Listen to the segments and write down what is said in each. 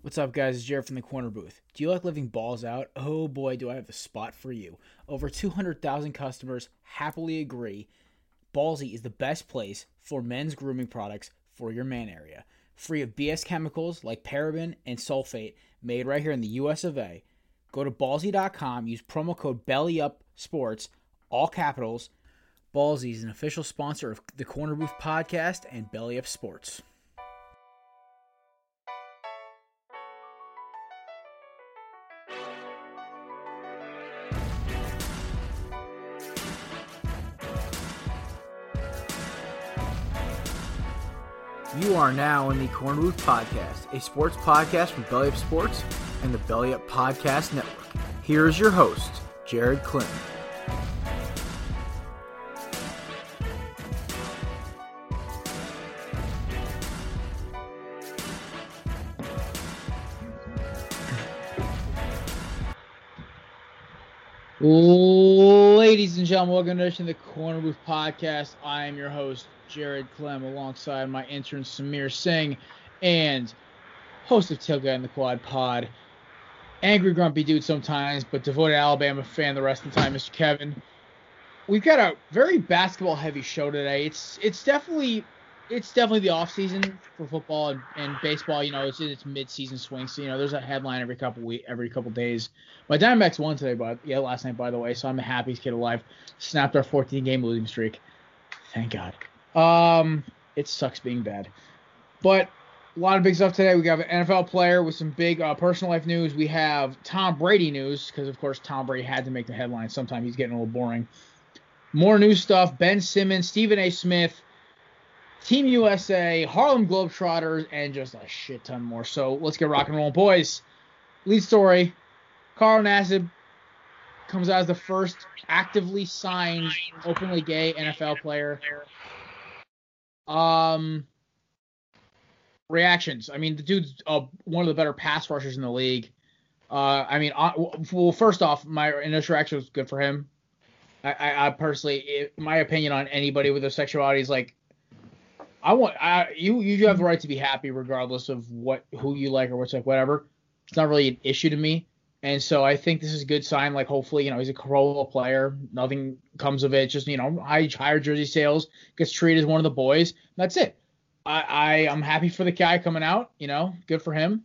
What's up, guys? It's Jared from the Corner Booth. Do you like living balls out? Oh boy, do I have the spot for you. Over 200,000 customers happily agree Ballsy is the best place for men's grooming products for your man area. Free of BS chemicals like paraben and sulfate, made right here in the US of A. Go to ballsy.com, use promo code BELLYUPSPORTS, all capitals. Ballsy is an official sponsor of the Corner Booth podcast and Belly Up Sports. You are now in the Corner Booth Podcast, a sports podcast from Belly Up Sports and the Belly Up Podcast Network. Here is your host, Jared Clinton. Ladies and gentlemen, welcome to the Corner Booth Podcast. I am your host, Jared Clem, alongside my intern Samir Singh and host of Tailgate in the Quad Pod. Angry, grumpy dude sometimes, but devoted Alabama fan the rest of the time, Mr. Kevin. We've got a very basketball heavy show today. It's it's definitely it's definitely the off season for football and, and baseball. You know, it's its mid season swing. So you know, there's a headline every couple week, every couple days. My Diamondbacks won today, but yeah, last night by the way. So I'm a happy kid alive. Snapped our 14 game losing streak. Thank God. Um, it sucks being bad, but a lot of big stuff today. We got an NFL player with some big uh, personal life news. We have Tom Brady news because of course Tom Brady had to make the headlines. Sometimes he's getting a little boring. More new stuff. Ben Simmons, Stephen A. Smith, Team USA, Harlem Globetrotters, and just a shit ton more. So let's get rock and roll, boys. Lead story: Carl Nassib comes out as the first actively signed, openly gay NFL player. Um, reactions. I mean, the dude's uh, one of the better pass rushers in the league. Uh, I mean, uh, well, first off, my initial reaction was good for him. I, I, I personally, it, my opinion on anybody with their sexuality is like, I want, I, you, you have the right to be happy regardless of what, who you like or what's like, whatever. It's not really an issue to me. And so I think this is a good sign. Like, hopefully, you know, he's a Corolla player. Nothing comes of it. Just, you know, high, higher jersey sales, gets treated as one of the boys. That's it. I, I am happy for the guy coming out. You know, good for him.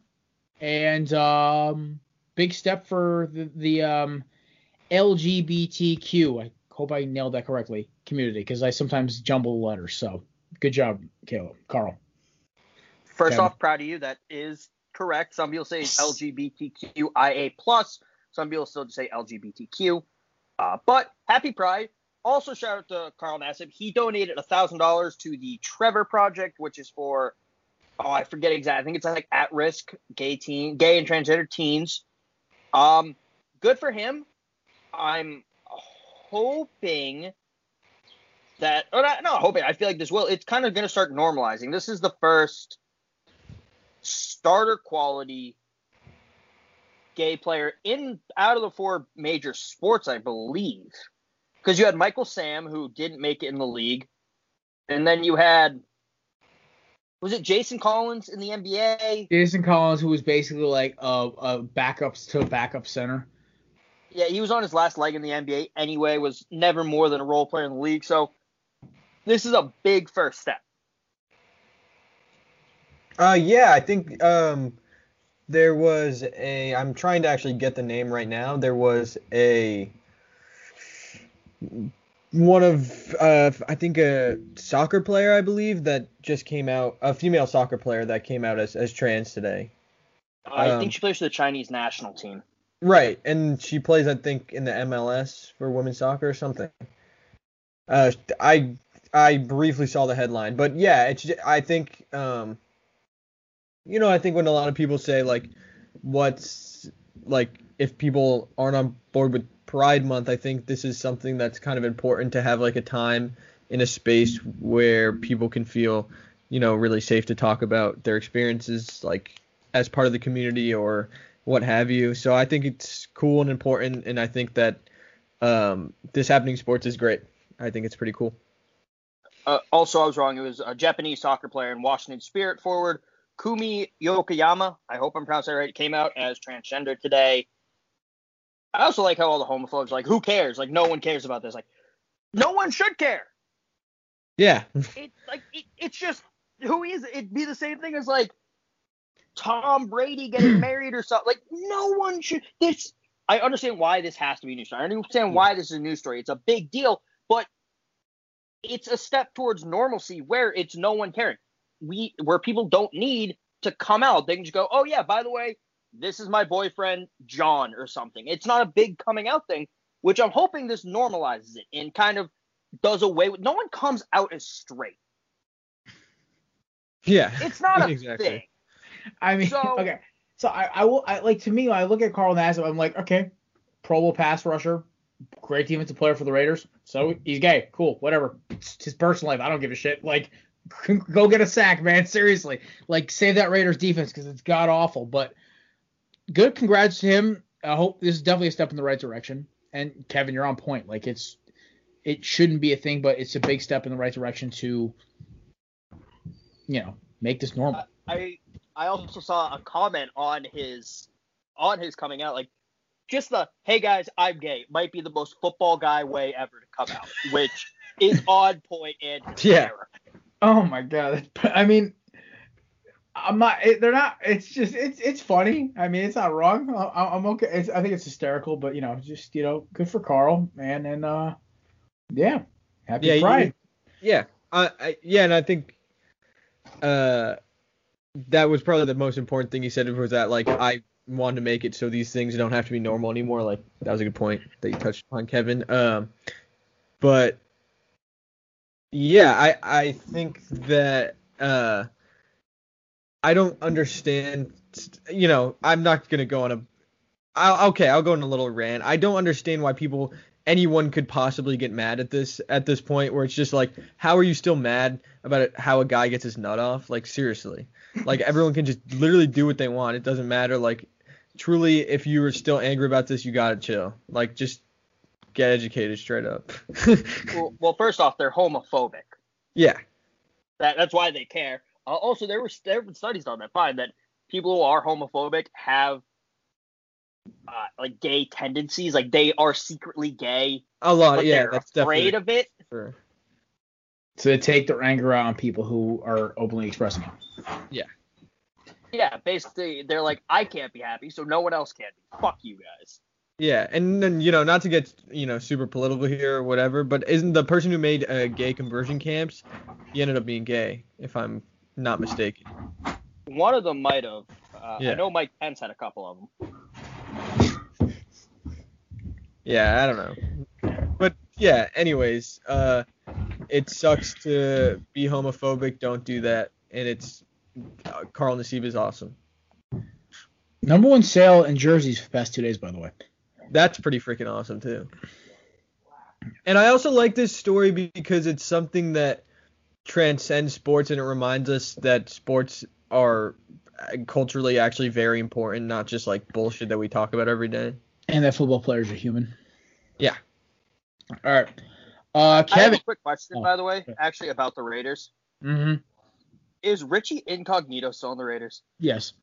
And um, big step for the, the um, LGBTQ. I hope I nailed that correctly. Community, because I sometimes jumble letters. So good job, Caleb, Carl. First Kevin. off, proud of you. That is correct. Some people say LGBTQIA plus. Some people still just say LGBTQ. Uh, but happy Pride. Also, shout out to Carl Nassib. He donated thousand dollars to the Trevor Project, which is for oh I forget exactly. I think it's like at risk gay teen, gay and transgender teens. Um, good for him. I'm hoping that, oh, or not, not hoping. I feel like this will. It's kind of going to start normalizing. This is the first starter quality gay player in out of the four major sports, I believe. Because you had Michael Sam, who didn't make it in the league, and then you had was it Jason Collins in the NBA? Jason Collins, who was basically like a, a backups to a backup center. Yeah, he was on his last leg in the NBA anyway. Was never more than a role player in the league. So this is a big first step. Uh, yeah, I think um, there was a. I'm trying to actually get the name right now. There was a one of uh, I think a soccer player I believe that just came out a female soccer player that came out as, as trans today. I Um, think she plays for the Chinese national team. Right, and she plays I think in the MLS for women's soccer or something. Uh, I I briefly saw the headline, but yeah, it's I think um, you know I think when a lot of people say like what's like if people aren't on board with Pride Month, I think this is something that's kind of important to have like a time in a space where people can feel you know really safe to talk about their experiences like as part of the community or what have you. So I think it's cool and important, and I think that um, this happening sports is great. I think it's pretty cool. Uh, also, I was wrong. It was a Japanese soccer player and Washington Spirit forward Kumi Yokoyama. I hope I'm pronouncing that right. Came out as transgender today. I also like how all the homophobes like, who cares? Like, no one cares about this. Like, no one should care. Yeah, It like it, it's just who is it? It'd be the same thing as like Tom Brady getting married or something. Like, no one should. This I understand why this has to be a news story. I understand why this is a news story. It's a big deal, it's a step towards normalcy where it's no one caring. We where people don't need to come out. They can just go, oh yeah, by the way, this is my boyfriend John or something. It's not a big coming out thing, which I'm hoping this normalizes it and kind of does away with. No one comes out as straight. yeah. It's not a Exactly. thing. I mean, So- okay. So I, I will I like to me when I look at Carl Nassib, I'm like, okay, Pro Bowl pass rusher, great defensive player for the Raiders. So he's gay, cool, whatever. It's his personal life. I don't give a shit. Like, go get a sack, man. Seriously, like save that Raiders defense because it's god awful. But good, congrats to him. I hope this is definitely a step in the right direction. And Kevin, you're on point. Like it's it shouldn't be a thing, but it's a big step in the right direction to, you know, make this normal. I I also saw a comment on his on his coming out like just the hey guys I'm gay might be the most football guy way ever to come out, which is on point and Yeah. fair. Oh my god! I mean, I'm not. It, they're not. It's just. It's. It's funny. I mean, it's not wrong. I, I'm okay. It's, I think it's hysterical, but you know, just you know, good for Carl, man, and uh, yeah, happy Yeah, you- Pride. Yeah. I, I yeah, and I think uh that was probably the most important thing he said was that like I wanted to make it so these things don't have to be normal anymore. Like that was a good point that you touched upon, Kevin. Um, but yeah, I I think that uh I don't understand. You know, I'm not gonna go on a. I'll, okay, I'll go on a little rant. I don't understand why people anyone could possibly get mad at this at this point where it's just like how are you still mad about it, how a guy gets his nut off like seriously like everyone can just literally do what they want it doesn't matter like truly if you were still angry about this you gotta chill like just get educated straight up Well, well, first off, they're homophobic. yeah That that's why they care. Uh, also, there were there have been studies done that find that people who are homophobic have uh, like gay tendencies, like they are secretly gay, a lot but yeah they're that's afraid definitely of it. for So they take their anger out on people who are openly expressing it. Yeah, basically, they're like, I can't be happy, so no one else can be. Fuck you guys. Yeah, and then you know, not to get you know super political here or whatever, but isn't the person who made uh, gay conversion camps? He ended up being gay, if I'm not mistaken. One of them might have. Uh, Yeah. I know Mike Pence had a couple of them. Yeah, I don't know, but yeah. Anyways, uh, it sucks to be homophobic. Don't do that. And it's Carl Nassib is awesome. Number one sale in jerseys for the past two days, by the way. That's pretty freaking awesome too. And I also like this story because it's something that transcends sports and it reminds us that sports are uh, culturally actually very important, not just like bullshit that we talk about every day. And that football players are human. Yeah. All right. Uh, I have Kevin. a quick question, Oh, by the way, yeah. actually about the Raiders. Mm-hmm. Is Richie Incognito still in the Raiders? Yes.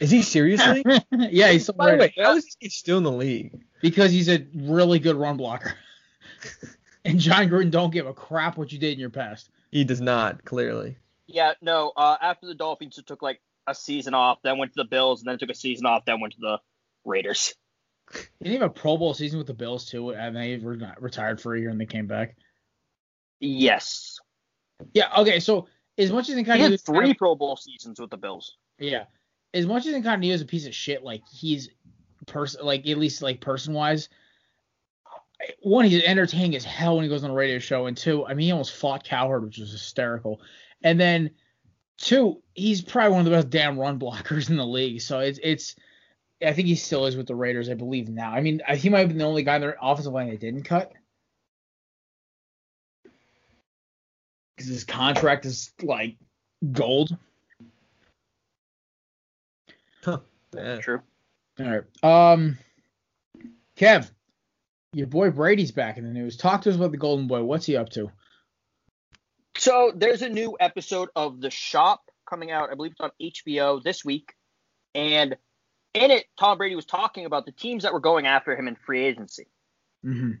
Is he seriously? yeah, he's still By the way, how is he still in the league? because he's a really good run blocker. and Jon Gruden don't give a crap what you did in your past. He does not, clearly. Yeah, no. Uh, after the Dolphins, it took like a season off, then went to the Bills, and then took a season off, then went to the Raiders. Didn't he have a Pro Bowl season with the Bills too, and they re- retired for a year and they came back. Yes. Yeah. Okay. So as much as He Incognito, had three Pro Bowl seasons with the Bills. yeah, as much as Incognito is a piece of shit, like he's person, like at least like person wise. One, he's entertaining as hell when he goes on a radio show, and two, I mean, he almost fought Cowherd, which was hysterical. And then two, he's probably one of the best damn run blockers in the league. So it's it's, I think he still is with the Raiders, I believe now. I mean, he might have been the only guy in their offensive line they didn't cut. Because his contract is like gold. Yeah. True. All right. Um, Kev, your boy Brady's back in the news. Talk to us about the Golden Boy. What's he up to? So there's a new episode of The Shop coming out. I believe it's on HBO this week, and in it, Tom Brady was talking about the teams that were going after him in free agency. Mm-hmm.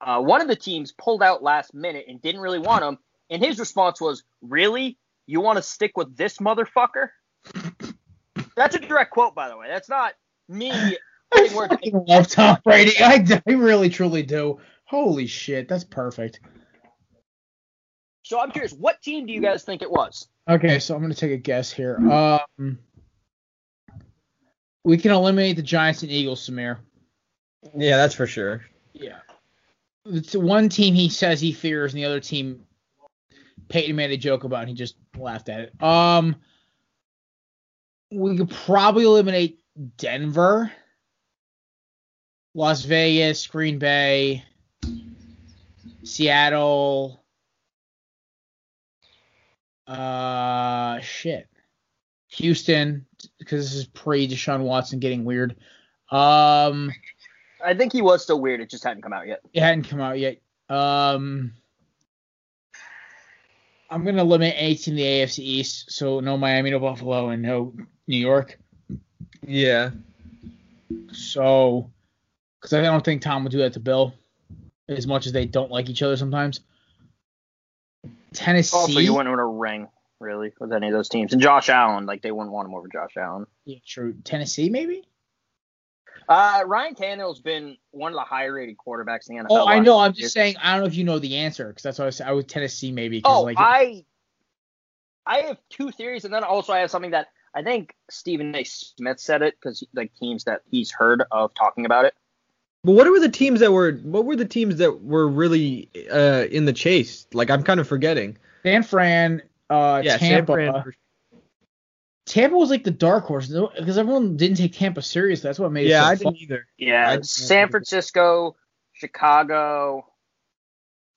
Uh, one of the teams pulled out last minute and didn't really want him, and his response was, "Really? You want to stick with this motherfucker?" That's a direct quote, by the way. That's not me. I fucking love Tom Brady. I, I really truly do. Holy shit, that's perfect. So I'm curious, what team do you guys think it was? Okay, so I'm gonna take a guess here. Um, we can eliminate the Giants and Eagles, Samir. Yeah, that's for sure. Yeah. It's one team he says he fears, and the other team Peyton made a joke about, and he just laughed at it. Um, we could probably eliminate Denver, Las Vegas, Green Bay, Seattle. Uh, shit. Houston, because this is pre Deshaun Watson getting weird. Um, I think he was still weird. It just hadn't come out yet. it hadn't come out yet. Um, I'm gonna limit any team in the AFC East, so no Miami, no Buffalo, and no New York. Yeah. So, because I don't think Tom would do that to Bill, as much as they don't like each other sometimes. Tennessee. Also, you wouldn't want to ring really with any of those teams. And Josh Allen, like they wouldn't want him over Josh Allen. Yeah, true. Tennessee, maybe. Uh, Ryan Tannehill's been one of the higher rated quarterbacks in the NFL. Oh, I know. I'm year. just saying. I don't know if you know the answer, because that's what I was. I would Tennessee maybe. Oh, like, I I have two theories, and then also I have something that I think Stephen A. Smith said it because like teams that he's heard of talking about it. But what were the teams that were what were the teams that were really uh in the chase? Like I'm kind of forgetting. San Fran, uh, yeah, Tampa. San Fran. For- Tampa was like the dark horse because everyone didn't take Tampa serious. That's what made Yeah, it so I fun. didn't either. Yeah, I- San Francisco, Chicago,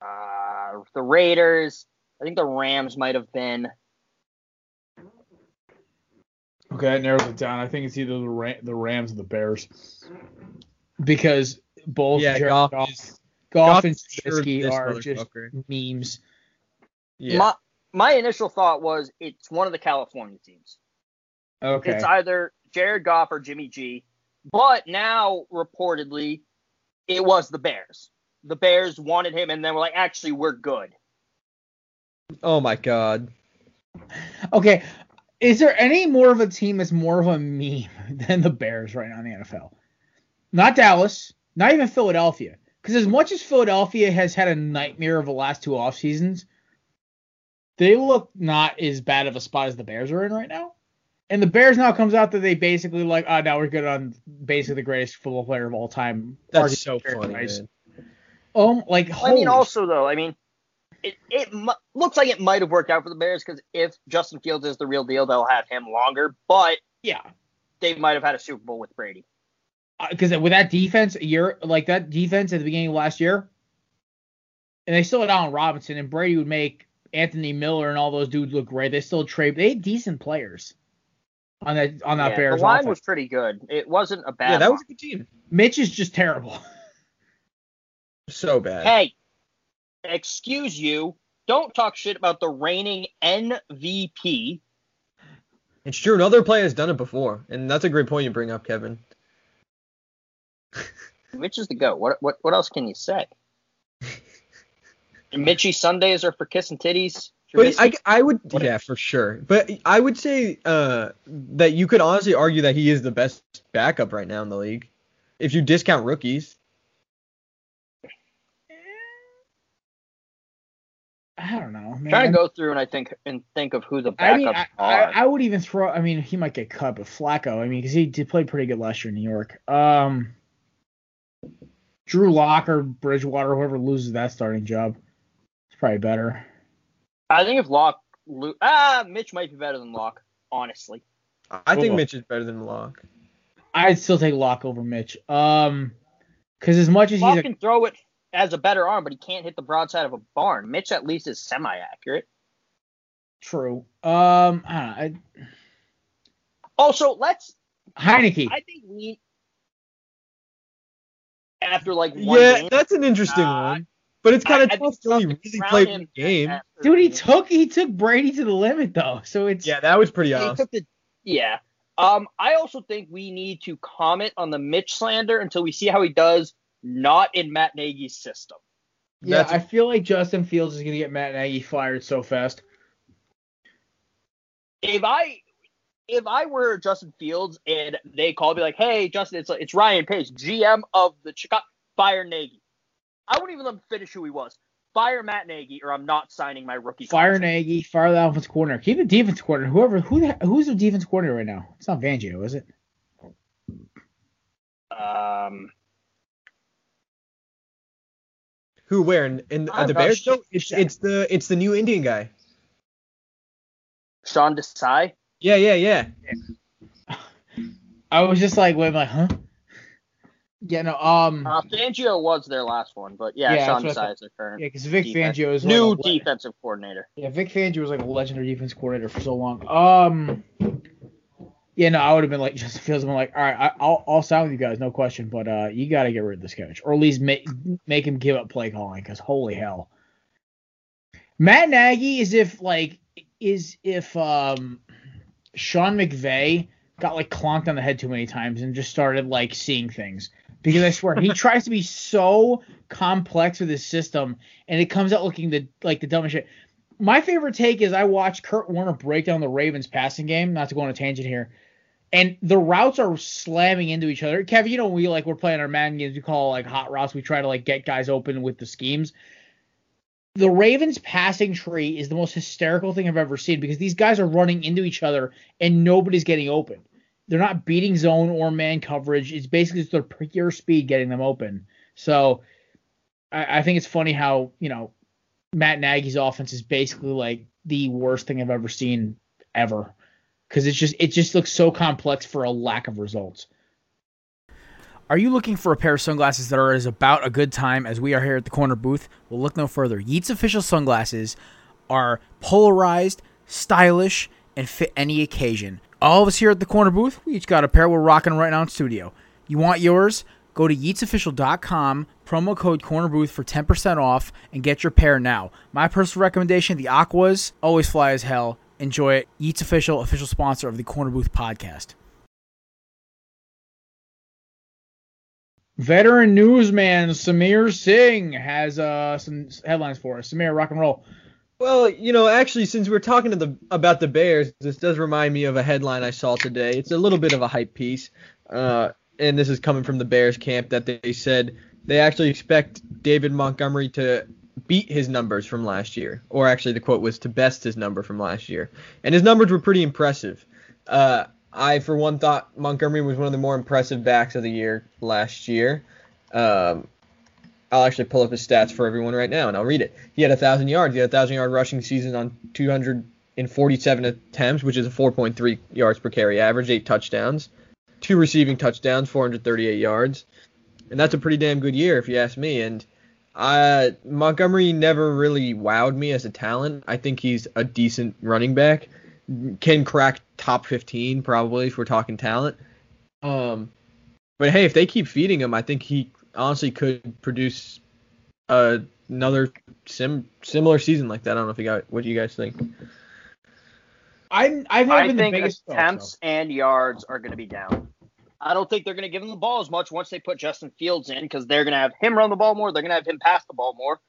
uh, the Raiders. I think the Rams might have been. Okay, that narrows it down. I think it's either the Ram- the Rams or the Bears because both Yeah, Jared Goff Goff, is- Goff Goff and is Trubisky are just memes. Yeah. My my initial thought was it's one of the California teams. Okay, It's either Jared Goff or Jimmy G. But now reportedly, it was the Bears. The Bears wanted him, and then we're like, actually, we're good. oh my god. okay. Is there any more of a team that's more of a meme than the Bears right now in the NFL? Not Dallas, not even Philadelphia. Because as much as Philadelphia has had a nightmare of the last two off seasons, they look not as bad of a spot as the Bears are in right now. And the Bears now comes out that they basically like, oh, now we're good on basically the greatest football player of all time. That's so funny, Rice. man. Oh, like I mean, also though, I mean, it it mu- looks like it might have worked out for the Bears because if Justin Fields is the real deal, they'll have him longer. But yeah. they might have had a Super Bowl with Brady. Uh, because with that defense, a year like that defense at the beginning of last year, and they still had Allen Robinson and Brady would make Anthony Miller and all those dudes look great. They still trade. They had decent players on that on that Yeah, Bears the line offense. was pretty good. It wasn't a bad. Yeah, that line. was a good team. Mitch is just terrible. So bad. Hey, excuse you. Don't talk shit about the reigning MVP. It's true. Another player has done it before, and that's a great point you bring up, Kevin. Mitch is the goat. What what what else can you say? Mitchy Sundays are for kissing titties. But I, I would What- yeah for sure. But I would say uh, that you could honestly argue that he is the best backup right now in the league. If you discount rookies, I don't know. Man. trying to go through and I think and think of who the backups I mean, I, I, are. I would even throw. I mean, he might get cut, but Flacco. I mean, because he did play pretty good last year in New York. Um, Drew Lock or Bridgewater, whoever loses that starting job, it's probably better. I think if Lock, lo- ah, Mitch might be better than Lock, honestly. I think Hold. Mitch is better than Lock. I'd still take Lock over Mitch. Um, because as much as Lock he's a, can throw it as a better arm, but he can't hit the broadside of a barn. Mitch at least is semi-accurate. true. Um, I don't know. Also, let's. I, Heinicke. I think we. After like one Yeah, game, that's an interesting Uh, one. But it's kind of tough think to really Trump can play crown one him game. at- at Dude, he took he took Brady to the limit though, so it's Yeah, that was pretty awesome. took the yeah. Um, I also think we need to comment on the Mitch slander until we see how he does not in Matt Nagy's system. yeah. That's- I feel like Justin Fields is gonna get Matt Nagy fired so fast. If I if I were Justin Fields and they called me like, "Hey, Justin, it's it's Ryan Pace, GM of the Chicago Fire Nagy," I wouldn't even let him finish who he was. Fire Matt Nagy, or I'm not signing my rookie. Fire contract. Nagy, fire the offense coordinator, keep the defense coordinator. Whoever who the, who's the defense coordinator right now? It's not Fangio, is it? Um, Who where in, in uh, the Bears? No, it's it's the it's the new Indian guy. Sean Desai. Yeah, yeah, yeah. I was just like, wait, I'm like, huh? Yeah, no, um, Uh, Fangio was their last one, but yeah, Yeah, Sean Desai is their current yeah, because Vic defense- Fangio is new like le- defensive coordinator. Yeah, Vic Fangio was like a legendary defense coordinator for so long. Um, yeah, no, I would have been like Justin Fields. I'm like, all right, I, I'll I'll sign with you guys, no question. But uh, you got to get rid of this coach, or at least make make him give up play calling, because holy hell, Matt Nagy is if like is if um Sean McVay got like clonked on the head too many times and just started like seeing things. Because I swear he tries to be so complex with his system, and it comes out looking the like the dumbest shit. My favorite take is I watched Kurt Warner break down the Ravens passing game. Not to go on a tangent here, and the routes are slamming into each other. Kevin, you know we like we're playing our Madden games. We call like hot routes. We try to like get guys open with the schemes. The Ravens passing tree is the most hysterical thing I've ever seen because these guys are running into each other and nobody's getting open. They're not beating zone or man coverage. It's basically just their pure speed getting them open. So I, I think it's funny how, you know, Matt Nagy's offense is basically like the worst thing I've ever seen ever. Because it's just it just looks so complex for a lack of results. Are you looking for a pair of sunglasses that are as about a good time as we are here at the corner booth? Well, look no further. Yeats official sunglasses are polarized, stylish, and fit any occasion. All of us here at the corner booth, we each got a pair we're rocking right now in studio. You want yours? Go to yeatsofficial.com, promo code corner booth for 10% off, and get your pair now. My personal recommendation, the Aquas, always fly as hell. Enjoy it. Yeats Official, official sponsor of the Corner Booth podcast. Veteran newsman Samir Singh has uh, some headlines for us. Samir, rock and roll. Well, you know, actually, since we're talking the about the Bears, this does remind me of a headline I saw today. It's a little bit of a hype piece, uh, and this is coming from the Bears camp that they said they actually expect David Montgomery to beat his numbers from last year, or actually the quote was to best his number from last year, and his numbers were pretty impressive. Uh, I, for one, thought Montgomery was one of the more impressive backs of the year last year. Um, I'll actually pull up his stats for everyone right now, and I'll read it. He had a thousand yards. He had a thousand yard rushing season on 247 attempts, which is a 4.3 yards per carry average, eight touchdowns, two receiving touchdowns, 438 yards, and that's a pretty damn good year if you ask me. And uh, Montgomery never really wowed me as a talent. I think he's a decent running back, can crack top 15 probably if we're talking talent. Um, but hey, if they keep feeding him, I think he honestly could produce uh, another sim similar season like that. I don't know if you got what do you guys think? I'm, I've never I been think the biggest attempts and yards are going to be down. I don't think they're going to give him the ball as much once they put Justin Fields in because they're going to have him run the ball more. They're going to have him pass the ball more.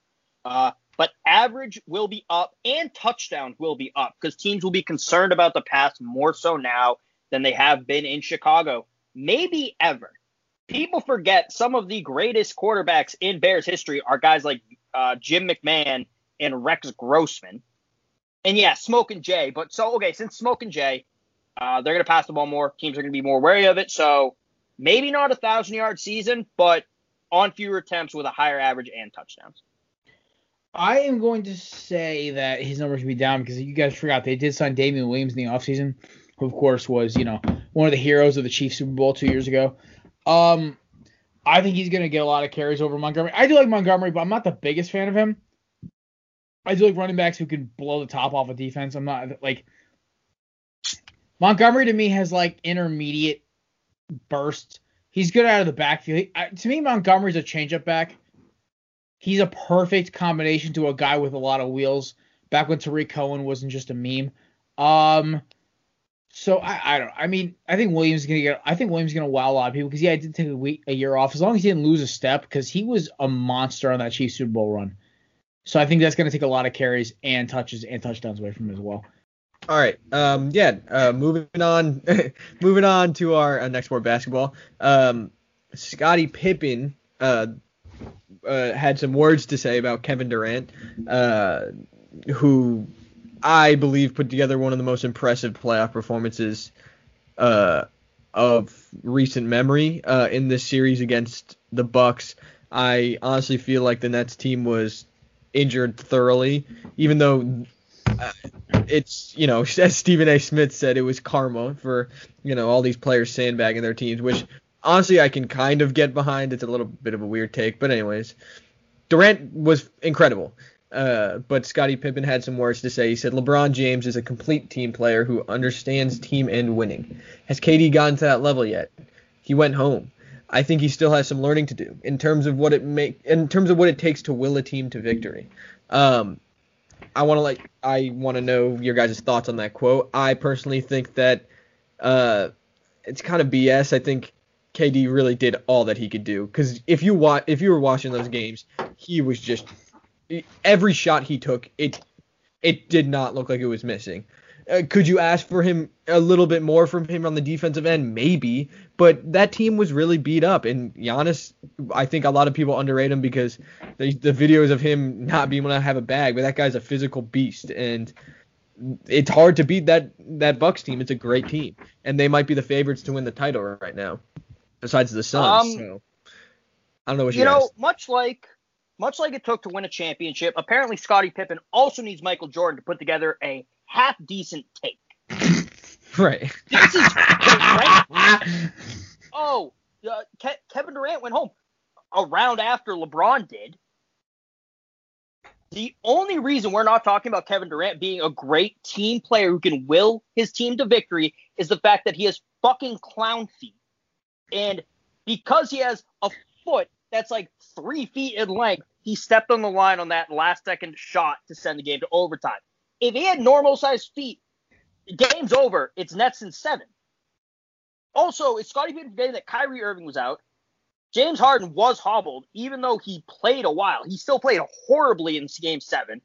Uh, but average will be up and touchdowns will be up because teams will be concerned about the pass more so now than they have been in Chicago, maybe ever. People forget some of the greatest quarterbacks in Bears history are guys like uh, Jim McMahon and Rex Grossman. And yeah, Smoke and Jay. But so, okay, since Smoke and Jay, uh, they're going to pass the ball more. Teams are going to be more wary of it. So maybe not a thousand yard season, but on fewer attempts with a higher average and touchdowns. I am going to say that his numbers will be down because you guys forgot they did sign Damien Williams in the offseason, who of course was, you know, one of the heroes of the Chiefs Super Bowl two years ago. Um, I think he's going to get a lot of carries over Montgomery. I do like Montgomery, but I'm not the biggest fan of him. I do like running backs who can blow the top off a defense. I'm not like Montgomery to me has like intermediate burst. He's good out of the backfield. I, to me, Montgomery's a changeup back. He's a perfect combination to a guy with a lot of wheels. Back when Tarik Cohen wasn't just a meme. Um, so I, I don't. I mean, I think Williams is gonna get. I think Williams is gonna wow a lot of people because yeah, I did take a week, a year off as long as he didn't lose a step because he was a monster on that Chiefs Super Bowl run. So I think that's gonna take a lot of carries and touches and touchdowns away from him as well. All right. Um. Yeah. Uh. Moving on. moving on to our uh, next sport, basketball. Um. Scottie Pippen. Uh, uh. Had some words to say about Kevin Durant. Uh. Who I believe put together one of the most impressive playoff performances uh, of recent memory uh, in this series against the Bucks. I honestly feel like the Nets team was injured thoroughly, even though uh, it's you know as Stephen A. Smith said, it was karma for you know all these players sandbagging their teams, which honestly I can kind of get behind. It's a little bit of a weird take, but anyways, Durant was incredible. Uh, but Scottie Pippen had some words to say. He said LeBron James is a complete team player who understands team and winning. Has KD gotten to that level yet? He went home. I think he still has some learning to do in terms of what it make in terms of what it takes to will a team to victory. Um, I want to like I want to know your guys' thoughts on that quote. I personally think that uh, it's kind of BS. I think KD really did all that he could do because if you wa- if you were watching those games, he was just every shot he took, it it did not look like it was missing. Uh, could you ask for him a little bit more from him on the defensive end? Maybe, but that team was really beat up. And Giannis, I think a lot of people underrate him because the, the videos of him not being able to have a bag, but that guy's a physical beast, and it's hard to beat that that Bucks team. It's a great team, and they might be the favorites to win the title right now, besides the Suns. Um, so I don't know what you, you know. Asked. Much like much like it took to win a championship, apparently Scottie Pippen also needs Michael Jordan to put together a half decent take. right. This is right. Oh, uh, Ke- Kevin Durant went home around after LeBron did. The only reason we're not talking about Kevin Durant being a great team player who can will his team to victory is the fact that he has fucking clown feet. And because he has a foot that's like three feet in length, he stepped on the line on that last second shot to send the game to overtime. If he had normal sized feet, game's over. It's Nets in seven. Also, it's Scottie Pippen forgetting that Kyrie Irving was out. James Harden was hobbled, even though he played a while. He still played horribly in game seven.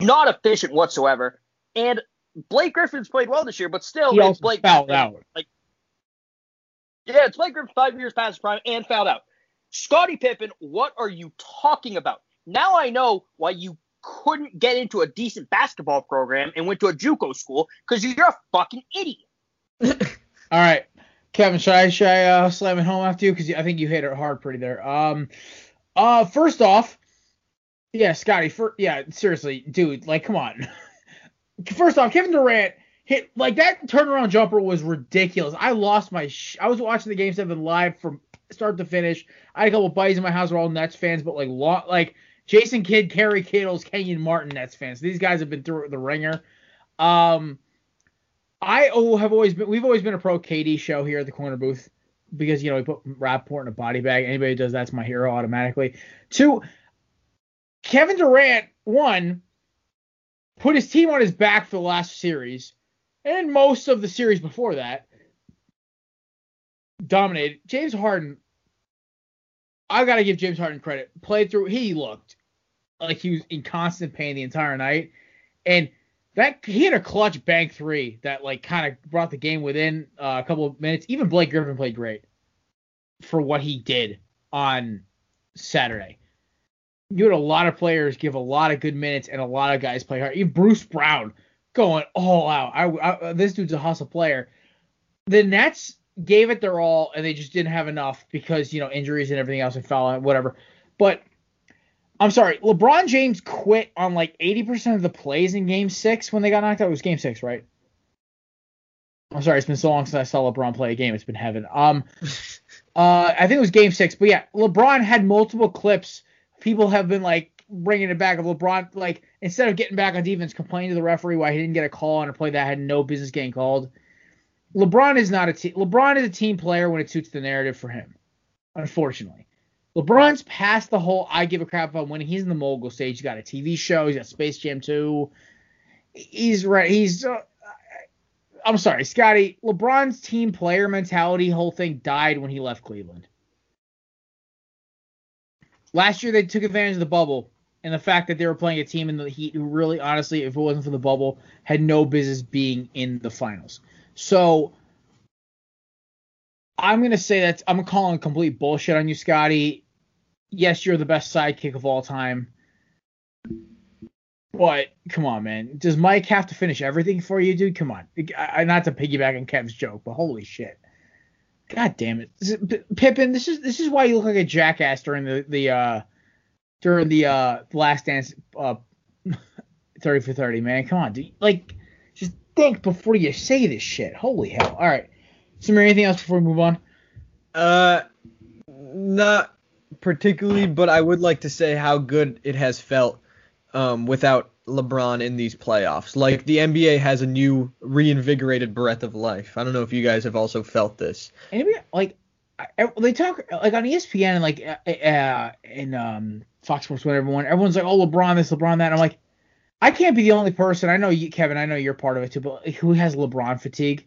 Not efficient whatsoever. And Blake Griffin's played well this year, but still, he it's Blake fouled Griffin. out. Like, yeah, it's Blake Griffin five years past his prime and fouled out. Scottie Pippen, what are you talking about? Now I know why you couldn't get into a decent basketball program and went to a JUCO school because you're a fucking idiot. All right, Kevin, should I should I uh, slam it home after you because I think you hit it hard pretty there. Um, uh, first off, yeah, Scottie, for yeah, seriously, dude, like, come on. first off, Kevin Durant hit like that turnaround jumper was ridiculous. I lost my. Sh- I was watching the game seven live from start to finish. I had a couple buddies in my house who are all Nets fans, but like lo- like Jason Kidd, Kerry Kittles, Kenyon Martin Nets fans. These guys have been through the ringer. Um, I have always been we've always been a pro KD show here at the corner booth because you know we put Rapaport in a body bag. Anybody who does that's my hero automatically. Two, Kevin Durant one put his team on his back for the last series and most of the series before that dominated. James Harden, I gotta give James Harden credit. Played through. He looked like he was in constant pain the entire night. And that he had a clutch bank three that like kind of brought the game within uh, a couple of minutes. Even Blake Griffin played great for what he did on Saturday. You had a lot of players give a lot of good minutes and a lot of guys play hard. Even Bruce Brown going all out. I, I this dude's a hustle player. The Nets gave it their all and they just didn't have enough because you know injuries and everything else and foul whatever. But I'm sorry, LeBron James quit on like 80% of the plays in Game Six when they got knocked out. It was Game Six, right? I'm sorry, it's been so long since I saw LeBron play a game. It's been heaven. Um, uh, I think it was Game Six, but yeah, LeBron had multiple clips. People have been like bringing it back of LeBron, like instead of getting back on defense, complaining to the referee why he didn't get a call on a play that had no business getting called. LeBron is not a team. LeBron is a team player when it suits the narrative for him. Unfortunately, LeBron's past the whole I give a crap about winning. He's in the mogul stage. He's got a TV show. He's got Space Jam 2. He's right. He's. Uh, I'm sorry, Scottie. LeBron's team player mentality whole thing died when he left Cleveland. Last year they took advantage of the bubble and the fact that they were playing a team in the Heat who really, honestly, if it wasn't for the bubble, had no business being in the finals. So I'm gonna say that I'm calling complete bullshit on you, Scottie. Yes, you're the best sidekick of all time. But come on, man. Does Mike have to finish everything for you, dude? Come on. I, not to piggyback on Kev's joke, but holy shit. God damn it, Pippen. This is this is why you look like a jackass during the the uh during the uh last dance uh 30 for 30, man. Come on, dude. Like think before you say this shit. Holy hell. All right. Samir, anything else before we move on? Uh, not particularly, but I would like to say how good it has felt um, without LeBron in these playoffs. Like the NBA has a new reinvigorated breath of life. I don't know if you guys have also felt this. NBA, like they talk like on ESPN and like uh, uh, in um, Fox Sports, whatever one, everyone's like, oh LeBron this, LeBron that. And I'm like, I can't be the only person. I know you, Kevin. I know you're part of it too. But who has LeBron fatigue?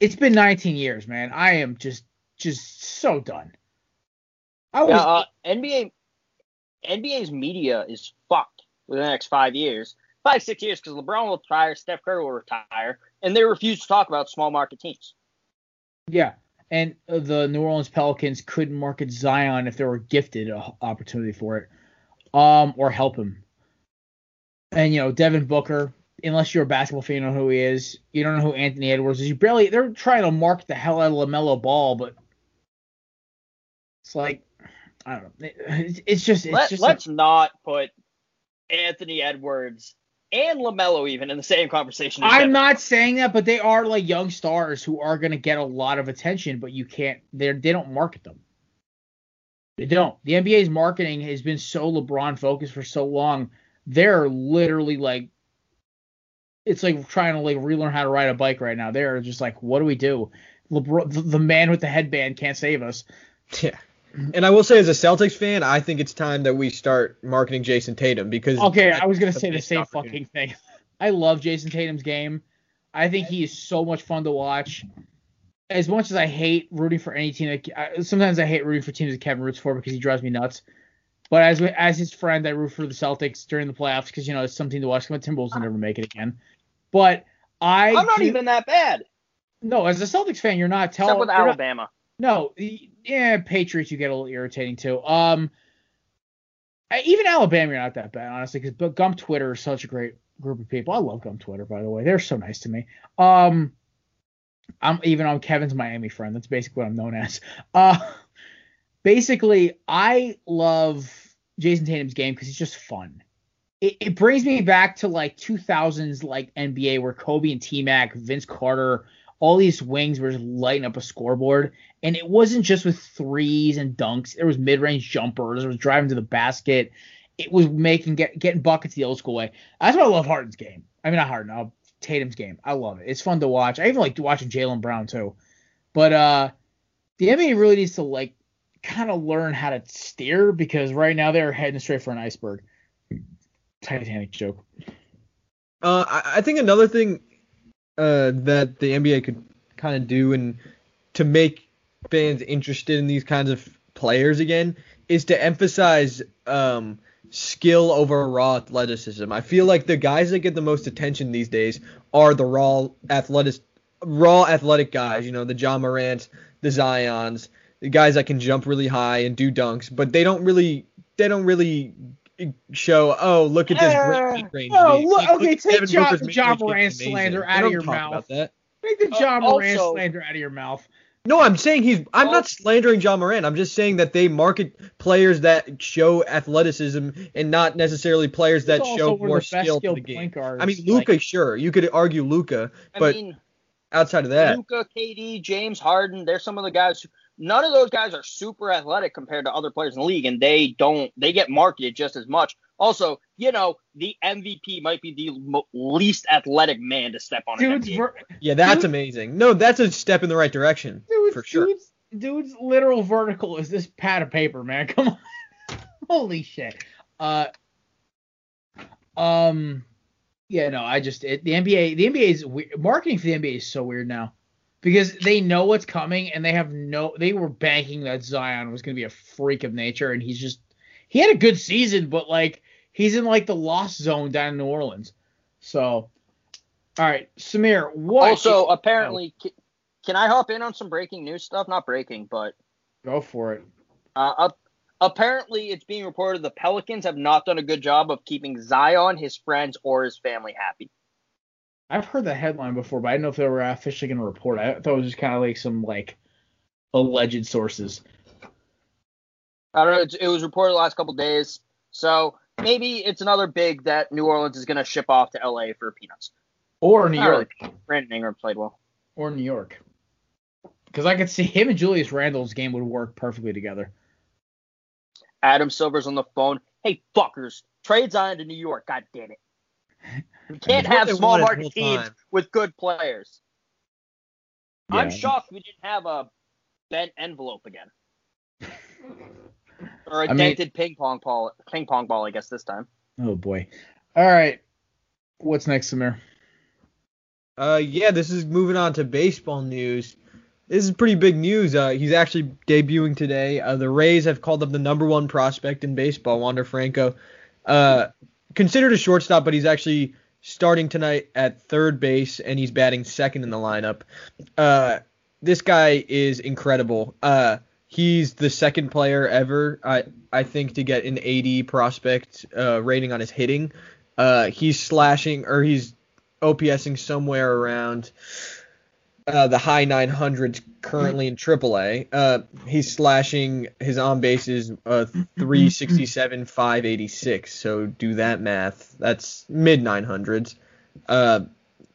It's been 19 years, man. I am just just so done. I was yeah, uh, NBA NBA's media is fucked for the next five years, five six years, because LeBron will retire, Steph Curry will retire, and they refuse to talk about small market teams. Yeah, and the New Orleans Pelicans couldn't market Zion if they were gifted an opportunity for it, um, or help him and you know Devin Booker. Unless you're a basketball fan, you know who he is. You don't know who Anthony Edwards is. You barely. They're trying to mark the hell out of LaMelo Ball, but it's like I don't know. it's just. It's Let, just let's like, not put Anthony Edwards and LaMelo even in the same conversation. I'm not saying that, but they are like young stars who are going to get a lot of attention, but you can't. They they don't market them. They don't. The NBA's marketing has been so LeBron focused for so long they're literally like it's like trying to like relearn how to ride a bike right now. They're just like, what do we do? LeBron, the man with the headband can't save us. Yeah. And I will say, as a Celtics fan, I think it's time that we start marketing Jayson Tatum because. Okay, I was gonna say the same fucking thing. I love Jayson Tatum's game. I think he is so much fun to watch. As much as I hate rooting for any team, that, sometimes I hate rooting for teams that Kevin roots for because he drives me nuts. But as as his friend, I root for the Celtics during the playoffs because you know it's something to watch. The Timberwolves will never make it again. But I I'm not do, even that bad. No, as a Celtics fan, you're not. Tell, Except with Alabama. Not, no, yeah, Patriots you get a little irritating too. Um, even Alabama, you're not that bad honestly because but Gump Twitter is such a great group of people. I love Gump Twitter by the way. They're so nice to me. Um, I'm even on Kevin's Miami friend. That's basically what I'm known as. Uh basically, I love Jayson Tatum's game because it's just fun. It, it, brings me back to like 2000s like NBA where Kobe and T Mac, Vince Carter, all these wings were just lighting up a scoreboard. And it wasn't just with threes and dunks. There was mid range jumpers. It was driving to the basket. It was making get, getting buckets the old school way. That's why I love Harden's game. I mean not Harden, uh, Tatum's game. I love it. It's fun to watch. I even like watching Jaylen Brown too. But uh the NBA really needs to like kind of learn how to steer because right now they're heading straight for an iceberg. Titanic joke. Uh, I, I think another thing uh, that the NBA could kind of do and to make fans interested in these kinds of players again is to emphasize um, skill over raw athleticism. I feel like the guys that get the most attention these days are the raw athletic, raw athletic guys. You know, the Ja Morants, the Zion's, guys that can jump really high and do dunks, but they don't really, they don't really show. Oh, look at this great range. Oh, look, okay, take Ja, Ja Morant slander out of your mouth. Take the Ja uh, Morant slander out of your mouth. No, I'm saying he's. I'm not slandering Ja Morant. I'm just saying that they market players that show athleticism and not necessarily players that show more skill to the game. I mean, Luka, like, sure, you could argue Luka, but I mean, outside of that, Luka, KD, James Harden, they're some of the guys. Who, none of those guys are super athletic compared to other players in the league, and they don't. They get marketed just as much. Also, you know, the MVP might be the mo- least athletic man to step on dude's an ver- Yeah, that's dude, amazing. No, that's a step in the right direction dude, for sure. Dude's, dude's literal vertical is this pad of paper, man. Come on. Holy shit. Uh, um, yeah, no, I just it, the NBA, the NBA is marketing for the NBA is so weird now because they know what's coming and they have no. They were banking that Zion was going to be a freak of nature, and he's just he had a good season, but like he's in like the lost zone down in New Orleans. So, all right, Samir, what? Also, apparently, oh. can I hop in on some breaking news stuff? Not breaking, but go for it. Uh, apparently, it's being reported the Pelicans have not done a good job of keeping Zion, his friends, or his family happy. I've heard that headline before, but I didn't know if they were officially going to report. I thought it was just kind of like some like alleged sources. I don't know. It was reported the last couple days, so maybe it's another big that New Orleans is going to ship off to LA for peanuts. Or New York. Really. Brandon Ingram played well. Or New York. Because I could see him and Julius Randle's game would work perfectly together. Adam Silver's on the phone. Hey, fuckers, trade Zion to New York. God damn it. We can't have small market teams with good players. Yeah. I'm shocked we didn't have a bent envelope again. Or a I dented mean, ping pong ball, ping pong ball, I guess this time. Oh boy. All right. What's next, Samir? Uh, yeah, this is moving on to baseball news. This is pretty big news. Uh, he's actually debuting today. Uh, the Rays have called up the number one prospect in baseball, Wander Franco. Uh, considered a shortstop, but he's actually starting tonight at third base, and he's batting second in the lineup. Uh, this guy is incredible. Uh, He's the second player ever, I I think, to get an 80 prospect uh, rating on his hitting. Uh, he's slashing or he's OPSing somewhere around uh, the high 900s currently in AAA. Uh, he's slashing his on bases uh, 367, 586. So do that math. That's mid 900s. Uh,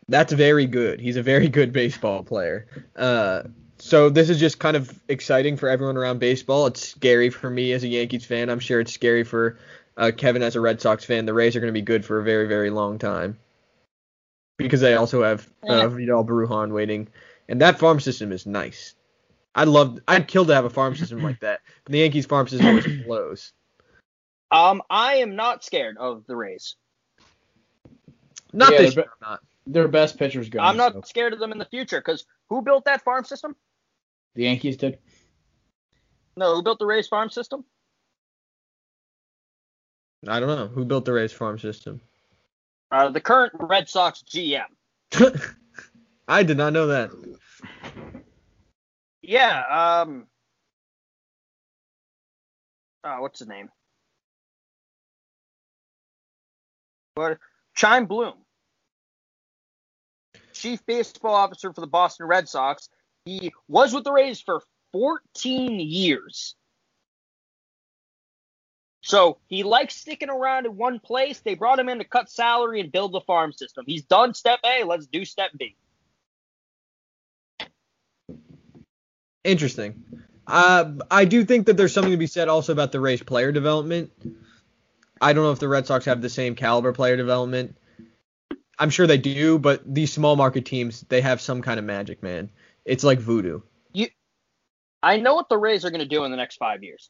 that's very good. He's a very good baseball player. Uh, so this is just kind of exciting for everyone around baseball. It's scary for me as a Yankees fan. I'm sure it's scary for Kevin as a Red Sox fan. The Rays are going to be good for a very, very long time because they also have uh, Vidal Brujan waiting, and that farm system is nice. I'd love, I'd kill to have a farm system like that. But the Yankees farm system always blows. Um, I am not scared of the Rays. Not yeah, this year, not. Their best pitcher's gone. I'm not so. scared of them in the future because who built that farm system? The Yankees did. No, who built the Rays farm system? I don't know. Who built the Rays farm system? Uh, the current Red Sox GM. I did not know that. Yeah. Um. Uh, what's his name? What? Chaim Bloom, chief baseball officer for the Boston Red Sox, he was with the Rays for 14 years. So he likes sticking around in one place. They brought him in to cut salary and build the farm system. He's done step A. Let's do step B. Interesting. Uh, I do think that there's something to be said also about the Rays player development. I don't know if the Red Sox have the same caliber player development. I'm sure they do, but these small market teams, they have some kind of magic, man. It's like voodoo. You, I know what the Rays are going to do in the next five years.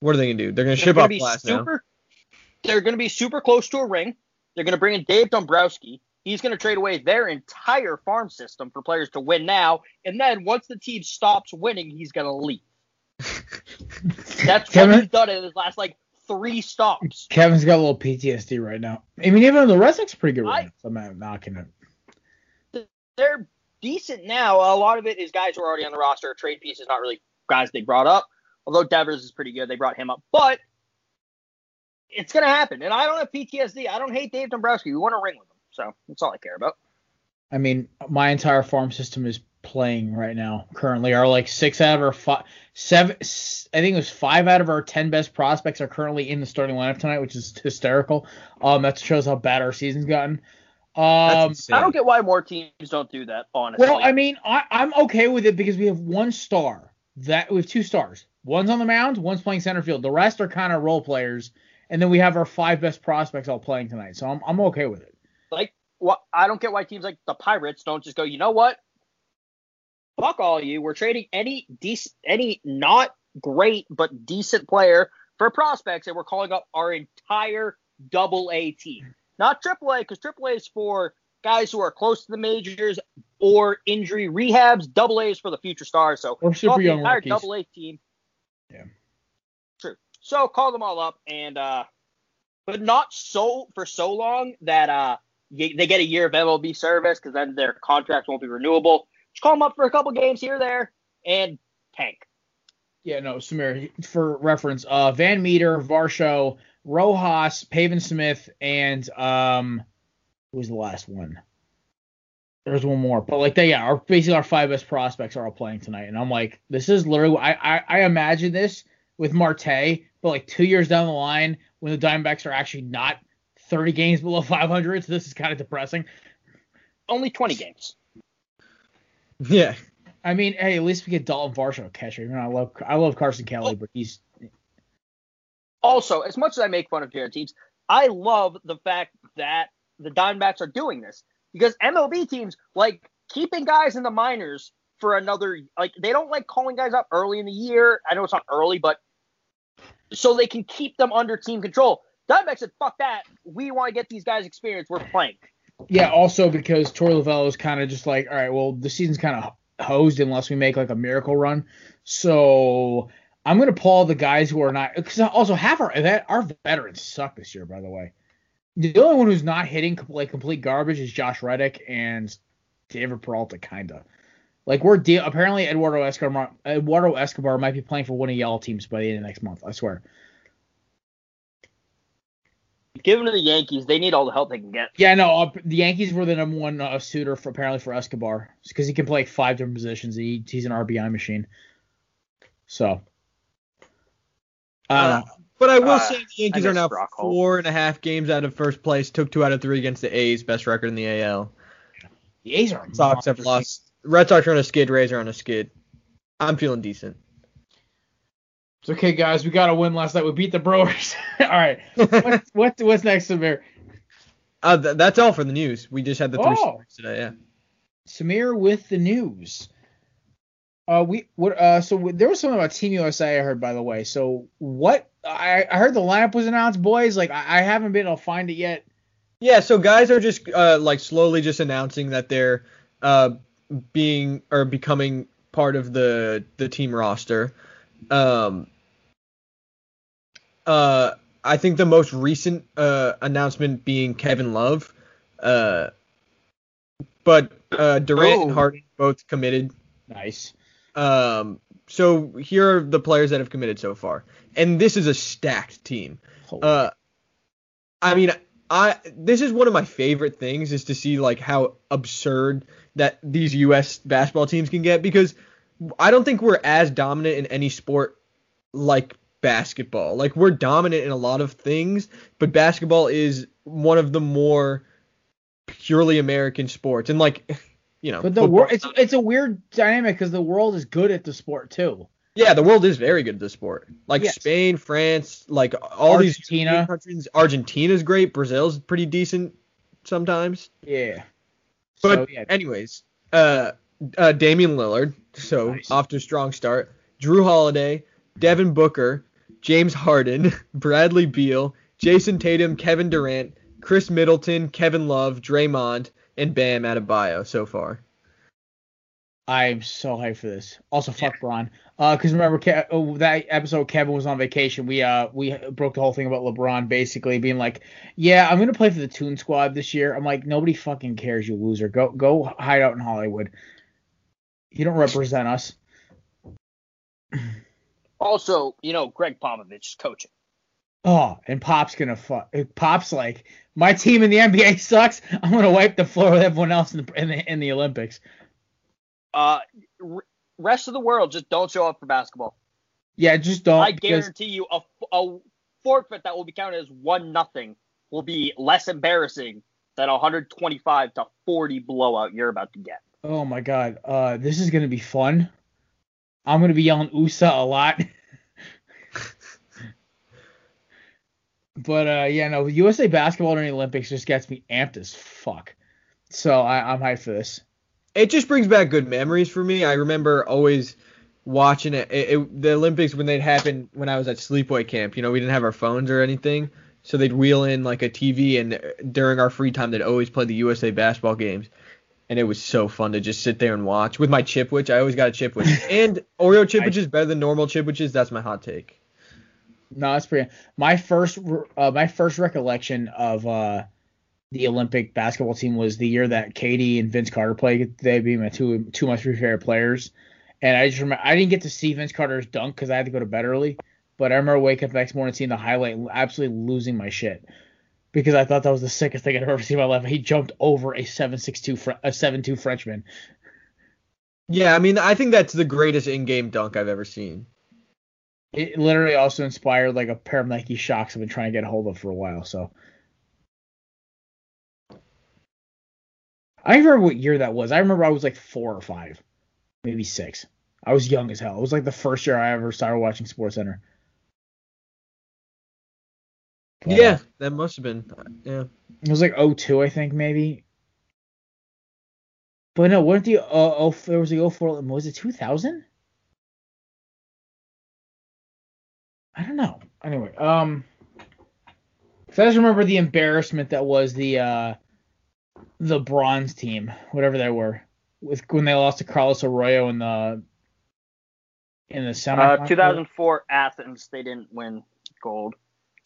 What are they going to do? They're going to ship off Glass super, now. They're going to be super close to a ring. They're going to bring in Dave Dombrowski. He's going to trade away their entire farm system for players to win now, and then once the team stops winning, he's going to leave. That's what he's done in his last like three stops. Kevin's got a little PTSD right now. I mean, even though the Red Sox pretty good right I- now, so I'm not knocking it. They're decent now. A lot of it is guys who are already on the roster. Trade pieces, not really guys they brought up. Although Devers is pretty good, they brought him up. But it's gonna happen. And I don't have PTSD. I don't hate Dave Dombrowski. We want to ring with him. So that's all I care about. I mean, my entire farm system is playing right now. Currently, are like six out of our five, seven. I think it was five out of our ten best prospects are currently in the starting lineup tonight, which is hysterical. Um, that shows how bad our season's gotten. Um. I don't get why more teams don't do that. Honestly, well, I mean, I, I'm okay with it because we have one star. That we have two stars. One's on the mound, one's playing center field. The rest are kind of role players, and then we have our five best prospects all playing tonight. So I'm I'm okay with it. like what? I don't get why teams like the Pirates don't just go. You know what? Fuck all you. We're trading any decent, any not great but decent player for prospects, and we're calling up our entire Double A team, not Triple A, because Triple A is for guys who are close to the majors or injury rehabs. Double A is for the future stars. So call super up the young entire rookies. Double A team. Yeah. True. So call them all up and uh but not so for so long that uh they get a year of MLB service because then their contracts won't be renewable. Just call them up for a couple games here there and tank. Yeah, no, Samir, for reference, uh, Van Meter, Varsho, Rojas, Pavin Smith, and um, who was the last one? There's one more, but like they, yeah, our basically our five best prospects are all playing tonight, and I'm like, this is literally, I, I, I imagine this with Marte, but like two years down the line when the Diamondbacks are actually not 30 games below 500, so this is kind of depressing. Only 20 games. Yeah. I mean, hey, at least we get Dalton Varsho catcher. You know, I love, I love Carson Kelly, but he's Also, as much as I make fun of Jared teams, I love the fact that the Diamondbacks are doing this because MLB teams like keeping guys in the minors for another like they don't like calling guys up early in the year. I know it's not early, but so they can keep them under team control. Diamondbacks said, "Fuck that. We want to get these guys experience. We're playing." Yeah, also because Torey Lovullo is kind of just like, all right, well, the season's kind of hosed unless we make like a miracle run. So I'm gonna pull the guys who are not. Because also half our our veterans suck this year, by the way. The only one who's not hitting like complete garbage is Josh Reddick and David Peralta, kinda. Like we're deal. Apparently, Eduardo Escobar, Eduardo Escobar might be playing for one of y'all teams by the end of next month. I swear. Give them to the Yankees. They need all the help they can get. Yeah, no, uh, the Yankees were the number one uh, suitor for apparently for Escobar because he can play five different positions. He, he's an RBI machine. So, I don't know. But I will Uh, say the Yankees are now Brock Holt. four and a half games out of first place. Took two out of three against the A's, best record in the AL. The A's are Sox have lost. Red Sox are on a skid. Rays are on a skid. I'm feeling decent. It's okay, guys. We got a win last night. We beat the Brewers. all right. What, what what's next, Samir? Uh, th- that's all for the news. We just had the three Oh. stories today. Yeah. Samir with the news. Uh, we what? Uh, so w- there was something about Team USA I heard, by the way. So what? I, I heard the lineup was announced, boys. Like I, I haven't been able to find it yet. Yeah, so guys are just uh, like slowly just announcing that they're uh, being or becoming part of the the team roster. Um, uh, I think the most recent uh, announcement being Kevin Love, uh, but uh, Durant and Oh. Harden both committed. Nice. Um, so here are the players that have committed so far, and this is a stacked team. Uh, I mean, I this is one of my favorite things is to see like how absurd that these U.S. basketball teams can get because I don't think we're as dominant in any sport like basketball. Like we're dominant in a lot of things, but basketball is one of the more purely American sports. And like, you know, But the world, it's it's a weird dynamic because the world is good at the sport too. yeah, the world is very good at the sport. Like Yes. Spain, France, like all these Argentina. European countries. Argentina's great. Brazil's pretty decent sometimes. Yeah. But so, yeah, anyways, uh, uh, Damian Lillard, so Nice. off to a strong start. Jrue Holiday, Devin Booker, James Harden, Bradley Beal, Jayson Tatum, Kevin Durant, Khris Middleton, Kevin Love, Draymond, and Bam Adebayo so far. I'm so hyped for this. Also, fuck Braun. Uh, because remember Ke- oh, that episode Kevin was on vacation. We uh we broke the whole thing about LeBron basically being like, yeah, I'm gonna play for the Toon Squad this year. I'm like, nobody fucking cares, you loser. Go go hide out in Hollywood. You don't represent us. Also, you know, Gregg Popovich is coaching. Oh, and Pop's gonna fuck. Pop's like, my team in the NBA sucks. I'm gonna wipe the floor with everyone else in the in the, in the Olympics. Uh, r- rest of the world just don't show up for basketball. Yeah, just don't. I guarantee you, a, a forfeit that will be counted as one nothing will be less embarrassing than a 125 to 40 blowout you're about to get. Oh my god, uh, this is gonna be fun. I'm gonna be yelling USA a lot. but uh, yeah, no, USA basketball during the Olympics just gets me amped as fuck. So I, I'm hyped for this. It just brings back good memories for me. I remember always watching it, it, it- the Olympics when they'd happen when I was at sleepaway camp. You know, we didn't have our phones or anything, so they'd wheel in like a TV, and during our free time, they'd always play the USA basketball games. And it was so fun to just sit there and watch with my chipwich. I always got a chipwich, and Oreo chipwich is better than normal chipwiches. That's my hot take. No, that's pretty. My first, uh, my first recollection of uh, the Olympic basketball team was the year that Katie and Vince Carter played. They be my two two my three favorite players, and I just remember I didn't get to see Vince Carter's dunk because I had to go to bed early. But I remember waking up next morning seeing the highlight, absolutely losing my shit because I thought that was the sickest thing I'd ever seen in my life. He jumped over a seven six two a seven two Frenchman. Yeah, I mean, I think that's the greatest in-game dunk I've ever seen. It literally also inspired like a pair of Nike Shox I've been trying to get a hold of for a while. So I remember what year that was. I remember I was like four or five, maybe six. I was young as hell. It was like the first year I ever started watching Sports Center. But, yeah, uh, that must have been. Yeah. it was like 02, I think maybe. But no, weren't the uh, oh there was the 04 was it 2000? I don't know. Anyway, um, so I just remember the embarrassment that was the uh the bronze team, whatever they were, with when they lost to Carlos Arroyo in the in the semi. Uh, 2004 Athens, they didn't win gold.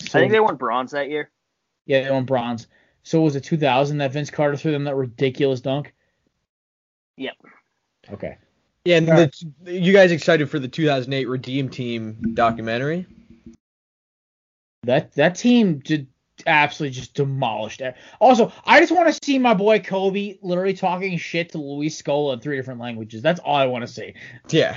I think they won bronze that year. Yeah, they won bronze. So was it 2000 that Vince Carter threw them that ridiculous dunk? Yep. Okay. Yeah, and Alright. the, you guys excited for the 2008 Redeem Team documentary? That that team did absolutely just demolished it. Also, I just want to see my boy Kobe literally talking shit to Luis Scola in three different languages. That's all I want to see. Yeah.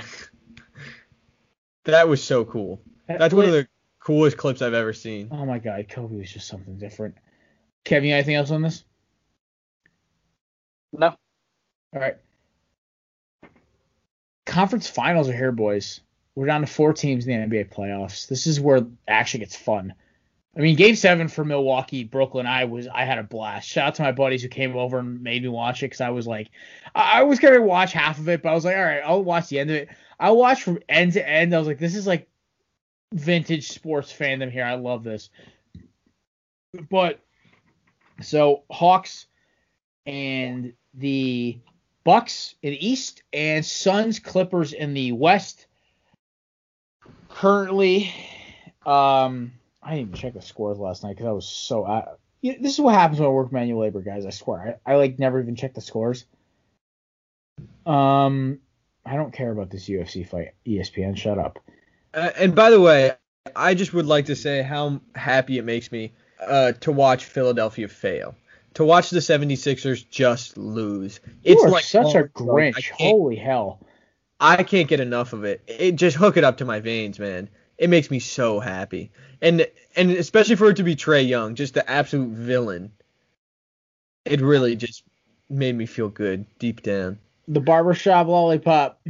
That was so cool. That's one of the coolest clips I've ever seen. Oh my god, Kobe was just something different. Kevin, anything else on this? No. All right. Conference finals are here, boys. We're down to four teams in the NBA playoffs. This is where actually gets fun. I mean, Game Seven for Milwaukee, Brooklyn. I was, I had a blast. Shout out to my buddies who came over and made me watch it because I was like, I, I was gonna watch half of it, but I was like, all right, I'll watch the end of it. I watched from end to end. I was like, this is like vintage sports fandom here. I love this. But so Hawks and the Bucks in the East and Suns Clippers in the West. Currently, um, I didn't even check the scores last night because I was so. Uh, this is what happens when I work manual labor, guys. I swear, I, I like never even check the scores. Um, I don't care about this UFC fight. ESPN, shut up. Uh, and by the way, I just would like to say how happy it makes me uh, to watch Philadelphia fail. To watch the 76ers just lose. Are like such oh a oh, I Grinch. Holy hell. I can't get enough of it. It just hook it up to my veins, man. It makes me so happy. And and especially for it to be Trae Young, just the absolute villain. It really just made me feel good deep down. the barbershop lollipop.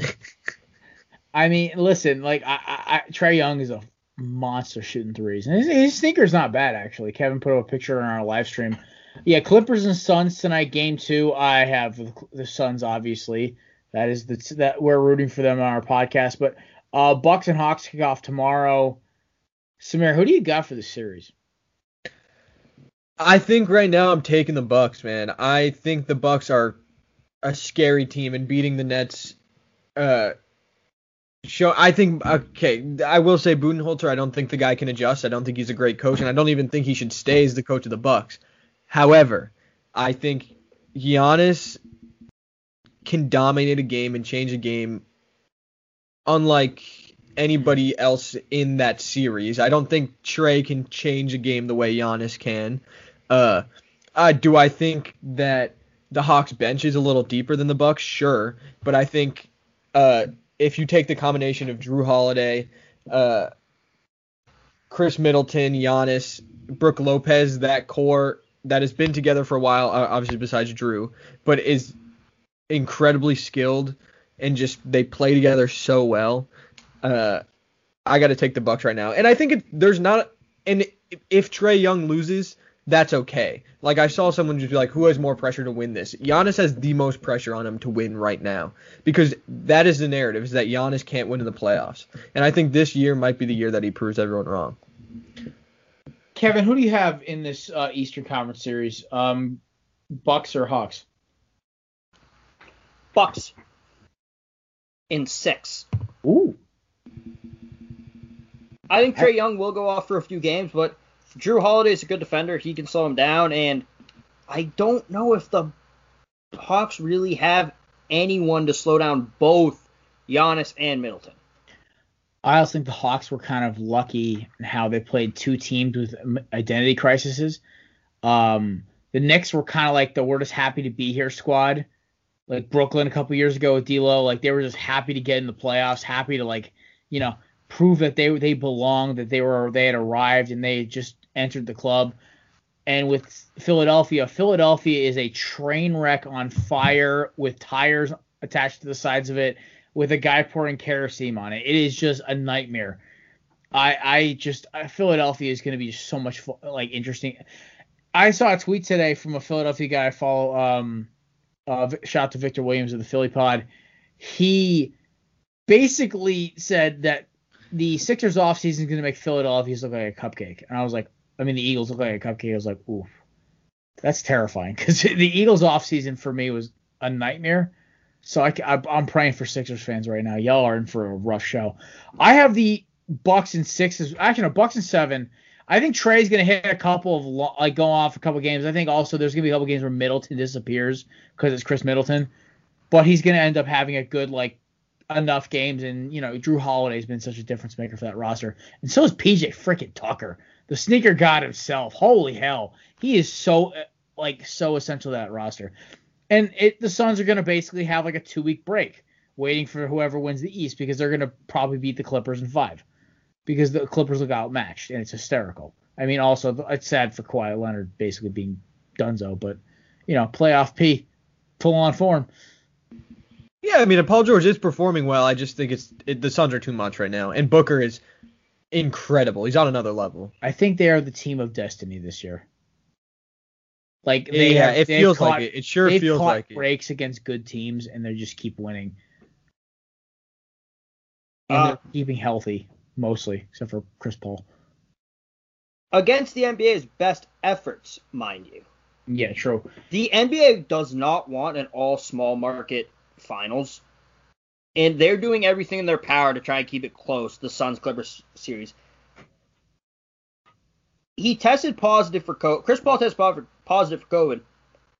I mean, listen, like I, I, I Trae Young is a monster shooting threes, and his, his sneaker's not bad actually. Kevin put up a picture on our live stream. Yeah, Clippers and Suns tonight, game two. I have the, Suns, obviously. That is the that we're rooting for them on our podcast. But uh, Bucks and Hawks kick off tomorrow. Samir, who do you got for the series? I think right now I'm taking the Bucks, man. I think the Bucks are a scary team and beating the Nets. Uh, show I think okay. I will say Budenholzer. I don't think the guy can adjust. I don't think he's a great coach, and I don't even think he should stay as the coach of the Bucks. However, I think Giannis can dominate a game and change a game, unlike anybody else in that series. I don't think Trae can change a game the way Giannis can. Uh, uh, do I think that the Hawks bench is a little deeper than the Bucks? Sure, but I think uh, if you take the combination of Jrue Holiday, uh, Khris Middleton, Giannis, Brook Lopez, that core that has been together for a while, obviously besides Drew, but is incredibly skilled and just they play together so well. Uh, I got to take the Bucks right now, and I think it, there's not. And if Trae Young loses, that's okay. Like I saw someone just be like, who has more pressure to win this? Giannis has the most pressure on him to win right now because that is the narrative is that Giannis can't win in the playoffs, and I think this year might be the year that he proves everyone wrong. Kevin, who do you have in this uh, Eastern Conference series? Um, Bucks or Hawks? Bucks in six. Ooh. I think Trae Young will go off for a few games, but Jrue Holiday is a good defender. He can slow him down, and I don't know if the Hawks really have anyone to slow down both Giannis and Middleton. I also think the Hawks were kind of lucky in how they played two teams with identity crises. Um, the Knicks were kind of like the we're just happy to be here squad, like Brooklyn a couple years ago with D'Lo. Like they were just happy to get in the playoffs, happy to like you know prove that they they belonged, that they were they had arrived and they just entered the club. And with Philadelphia, Philadelphia is a train wreck on fire with tires attached to the sides of it, with a guy pouring kerosene on it. It is just a nightmare. I I just Philadelphia is going to be so much like interesting. I saw a tweet today from a Philadelphia guy I follow. Um, uh, shout out to Victor Williams of the Philly Pod. He basically said that the Sixers offseason is going to make Philadelphia look like a cupcake. And I was like, I mean, the Eagles look like a cupcake. I was like, oof, that's terrifying because the Eagles offseason for me was a nightmare. So I, am praying for Sixers fans right now. Y'all are in for a rough show. I have the Bucks and sixes. Actually, no, Bucks and seven. I think Trae's going to hit a couple of like go off a couple games. I think also there's going to be a couple games where Middleton disappears because it's Khris Middleton, but he's going to end up having a good like enough games. And you know, Jrue Holiday's been such a difference maker for that roster, and so is PJ freaking Tucker, the sneaker god himself. Holy hell, he is so uh, like so essential to that roster. And it the Suns are going to basically have like a two week break, waiting for whoever wins the East because they're going to probably beat the Clippers in five, because the Clippers look outmatched and it's hysterical. I mean, also it's sad for Kawhi Leonard basically being Dunzo, but you know, playoff P, full on form. Yeah, I mean, Paul George is performing well. I just think it's it, the Suns are too much right now, and Booker is incredible. He's on another level. I think they are the team of destiny this year. Like they yeah, have, it feels caught, like it. It sure feels like it. Breaks against good teams, and they just keep winning. And uh, they're keeping healthy mostly, except for Chris Paul. Against the NBA's best efforts, mind you. Yeah, true. The NBA does not want an all small market finals. And they're doing everything in their power to try and keep it close, the Suns Clippers series. He tested positive for COVID. Chris Paul tested positive for COVID.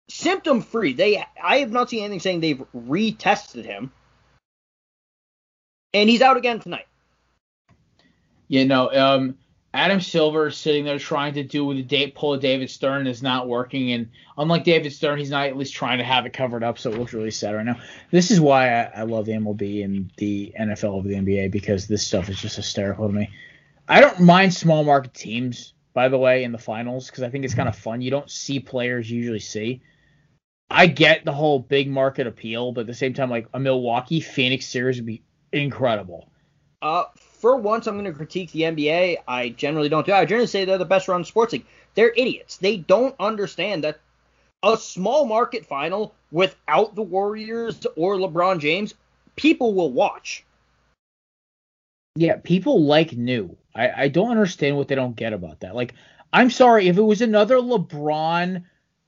Symptom free. They I have not seen anything saying they've retested him. And he's out again tonight. You know, um, Adam Silver is sitting there trying to do with the date pull of David Stern is not working, and unlike David Stern, he's not at least trying to have it covered up, so it looks really sad right now. This is why I, I love the MLB and the NFL over the NBA because this stuff is just hysterical to me. I don't mind small market teams, by the way, in the finals because I think it's kind of fun. You don't see players you usually see. I get the whole big market appeal, but at the same time, like a Milwaukee Phoenix series would be incredible. Uh, for once, I'm going to critique the NBA. I generally don't do. I generally say they're the best run sports league. They're idiots. They don't understand that a small market final without the Warriors or LeBron James, people will watch. Yeah, people like new. I, I don't understand what they don't get about that. Like, I'm sorry if it was another LeBron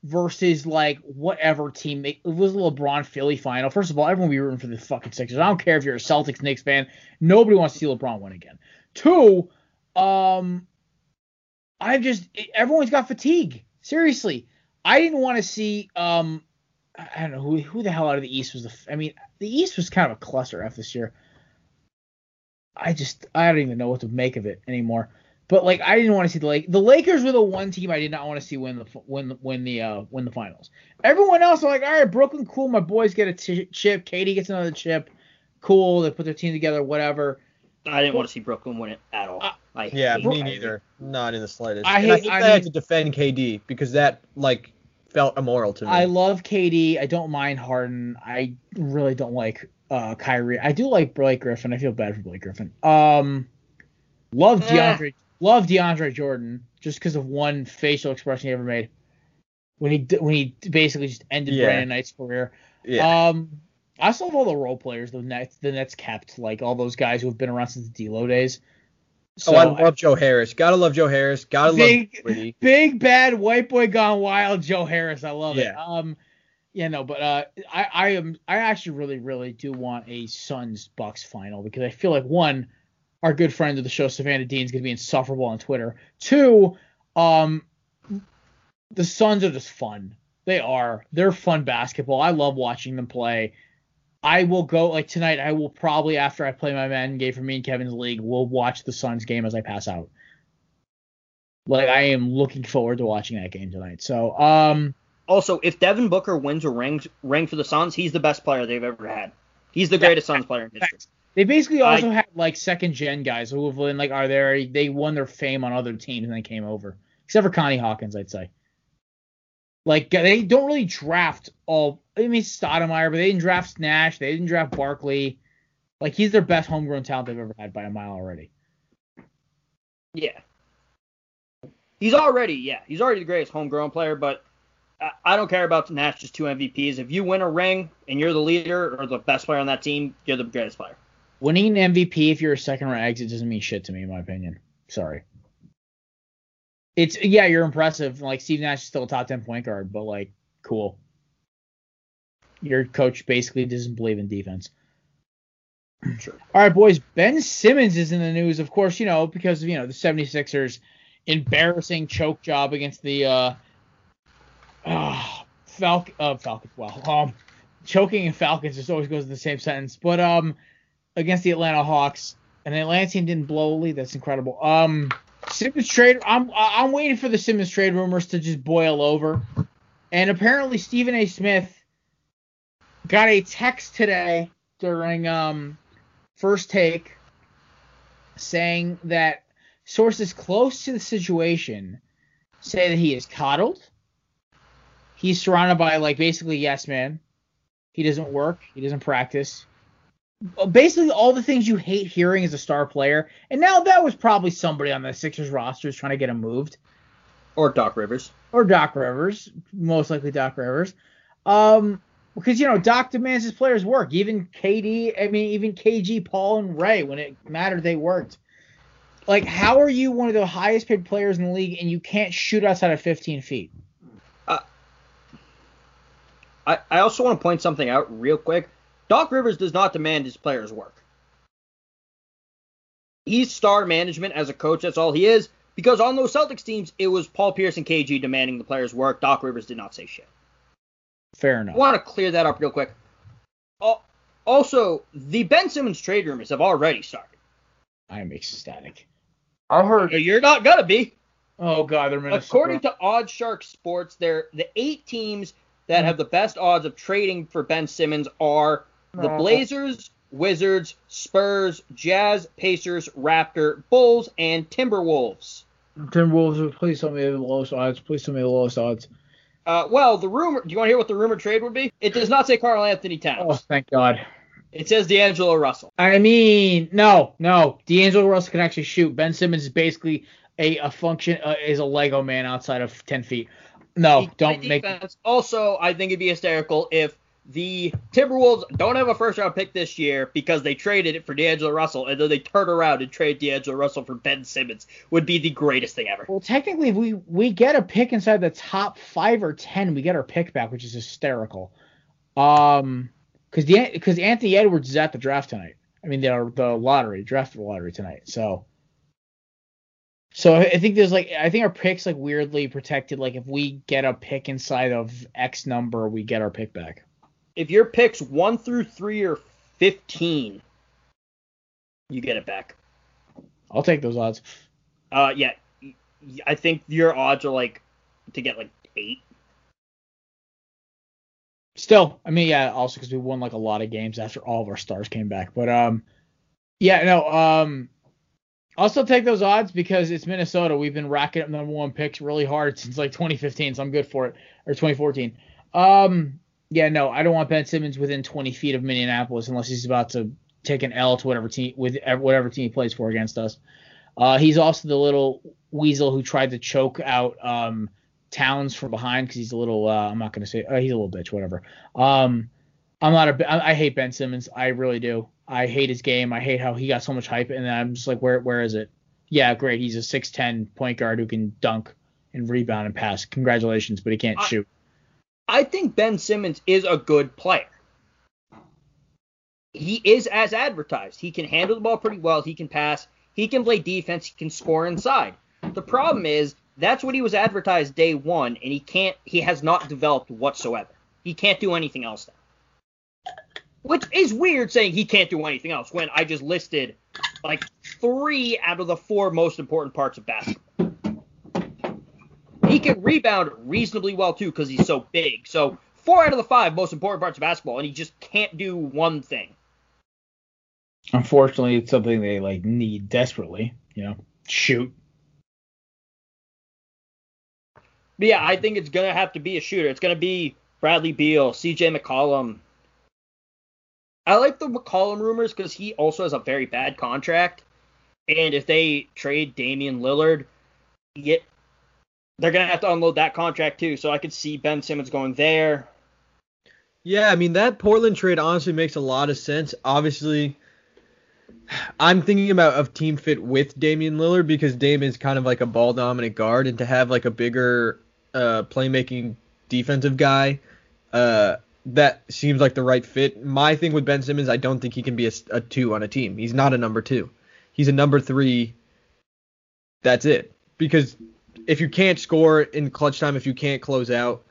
versus like whatever team. It was a LeBron Philly final. First of all, everyone be rooting for the fucking Sixers. I don't care if you're a Celtics Knicks fan. Nobody wants to see LeBron win again. Two, um, I've just everyone's got fatigue. Seriously, I didn't want to see um, I don't know who who the hell out of the East was the. I mean, the East was kind of a cluster F this year. I just I don't even know what to make of it anymore. But like I didn't want to see the Lake. The Lakers were the one team I did not want to see win the win win the uh win the finals. Everyone else I'm like, all right, Brooklyn, cool. My boys get a t- chip. KD gets another chip. Cool. They put their team together. Whatever. I didn't want to see Brooklyn win it at all. I yeah, me it. neither. Not in the slightest. I And I hate- think I I, had to defend KD because that like felt immoral to me. I love KD. I don't mind Harden. I really don't like uh Kyrie. I do like Blake Griffin. I feel bad for Blake Griffin. Um, love Eh. DeAndre. Love DeAndre Jordan just because of one facial expression he ever made when he when he basically just ended Yeah. Brandon Knight's career. yeah. Um, I still love all the role players the Nets the Nets kept like all those guys who have been around since the D'Lo days. So oh, I love Joe Harris. Gotta love Joe Harris. Gotta Big- love Whitty. big bad white boy gone wild, Joe Harris. I love it. Yeah. Um, yeah, no, but uh, I I am I actually really really do want a Suns Bucks final because I feel like one, our good friend of the show Savannah Dean, is gonna be insufferable on Twitter. Two, um, the Suns are just fun. They are. They're fun basketball. I love watching them play. I will go like tonight. I will probably after I play my man game for me and Kevin's league, we'll watch the Suns game as I pass out. Like I am looking forward to watching that game tonight. So um Also, if Devin Booker wins a ring ring for the Suns, he's the best player they've ever had. He's the greatest Suns player in history. They basically I- also had like second gen guys who have been like are there they won their fame on other teams and then came over. Except for Connie Hawkins, I'd say. Like they don't really draft all I mean Stoudemire, but they didn't draft Nash, they didn't draft Barkley. Like he's their best homegrown talent they've ever had by a mile already. Yeah. He's already, yeah, he's already the greatest homegrown player, but I, I don't care about Nash just two MVPs. If you win a ring and you're the leader or the best player on that team, you're the greatest player. Winning an MVP if you're a second round exit doesn't mean shit to me, in my opinion. Sorry. It's yeah, you're impressive. Like Steve Nash is still a top ten point guard, but like, cool. Your coach basically doesn't believe in defense. Sure. All right, boys. Ben Simmons is in the news, of course, you know, because of, you know, the 76ers embarrassing choke job against the uh uh Falcon uh Falcons. Well, um choking and Falcons just always goes in the same sentence. But um against the Atlanta Hawks. And the Atlanta team didn't blow a lead. That's incredible. Um Simmons trade I'm I'm waiting for the Simmons trade rumors to just boil over. And apparently Stephen A. Smith got a text today during um first take saying that sources close to the situation say that he is coddled. He's surrounded by like basically yes man. He doesn't work. He doesn't practice. Basically all the things you hate hearing as a star player. And now that was probably somebody on the Sixers roster is trying to get him moved Or Doc Rivers. or Doc Rivers, most likely Doc Rivers. Um, because you know Doc demands his players work. Even KD, I mean, even KG, Paul, and Ray, when it mattered, they worked. Like, how are you one of the highest paid players in the league and you can't shoot outside of 15 feet? I, I also want to point something out real quick. Doc Rivers does not demand his players work. He's star management as a coach. That's all he is. Because on those Celtics teams, it was Paul Pierce and KG demanding the players work. Doc Rivers did not say shit. Fair enough. I enough. want to clear that up real quick. Also, the Ben Simmons trade rumors have already started. I am ecstatic. I heard. You're not gonna be. Oh God, they're Minnesota. According to OddsShark Sports, they're the eight teams that hmm. have the best odds of trading for Ben Simmons are the Blazers, Wizards, Spurs, Jazz, Pacers, Raptor, Bulls, and Timberwolves. Timberwolves, please tell me the lowest odds. Please tell me the lowest odds. Uh, well, the rumor. Do you want to hear what the rumor trade would be? It does not say Karl-Anthony Towns. Oh, thank God. It says D'Angelo Russell. I mean, no, no. D'Angelo Russell can actually shoot. Ben Simmons is basically a, a function uh, is a Lego man outside of ten feet. No, don't make. defense. Also, I think it'd be hysterical if the Timberwolves don't have a first round pick this year because they traded it for D'Angelo Russell, and then they turn around and trade D'Angelo Russell for Ben Simmons would be the greatest thing ever. Well, technically, we we get a pick inside the top five or ten, we get our pick back, which is hysterical. Um, because the because Anthony Edwards is at the draft tonight. I mean, the the lottery, draft the lottery tonight. So. So I think there's like I think our picks like weirdly protected. Like if we get a pick inside of X number, we get our pick back if your picks one through three or fifteen, you get it back. I'll take those odds. Uh, yeah, I think your odds are like to get like eight. Still, I mean, yeah, also because we won like a lot of games after all of our stars came back. But um, yeah, no, um, I'll still take those odds because it's Minnesota. We've been racking up number one picks really hard since like 2015, so I'm good for it. Or 2014. Um, yeah, no, I don't want Ben Simmons within 20 feet of Minneapolis unless he's about to take an L to whatever team with whatever team he plays for against us. Uh, he's also the little weasel who tried to choke out um, Towns from behind because he's a little. Uh, I'm not gonna say uh, he's a little bitch, whatever. Um, I'm not a. I, I hate Ben Simmons. I really do. I hate his game. I hate how he got so much hype, and then I'm just like, where where is it? Yeah, great. He's a 6'10 point guard who can dunk and rebound and pass. Congratulations, but he can't I, shoot. I think Ben Simmons is a good player. He is as advertised. He can handle the ball pretty well. He can pass. He can play defense. He can score inside. The problem is that's what he was advertised day one, and he can't. He has not developed whatsoever. He can't do anything else now. Which is weird saying he can't do anything else when I just listed like three out of the four most important parts of basketball. He can rebound reasonably well too because he's so big. So four out of the five most important parts of basketball, and he just can't do one thing. Unfortunately, it's something they like need desperately. You know, shoot. But yeah, I think it's gonna have to be a shooter. It's gonna be Bradley Beal, C.J. McCollum. I like the McCollum rumors because he also has a very bad contract, and if they trade Damian Lillard, get they're gonna have to unload that contract too. So I could see Ben Simmons going there. Yeah, I mean that Portland trade honestly makes a lot of sense. Obviously, I'm thinking about of team fit with Damian Lillard because Dame is kind of like a ball dominant guard, and to have like a bigger uh, playmaking defensive guy, uh, that seems like the right fit. My thing with Ben Simmons, I don't think he can be a, a two on a team. He's not a number two. He's a number three. That's it. Because if you can't score in clutch time, if you can't close out,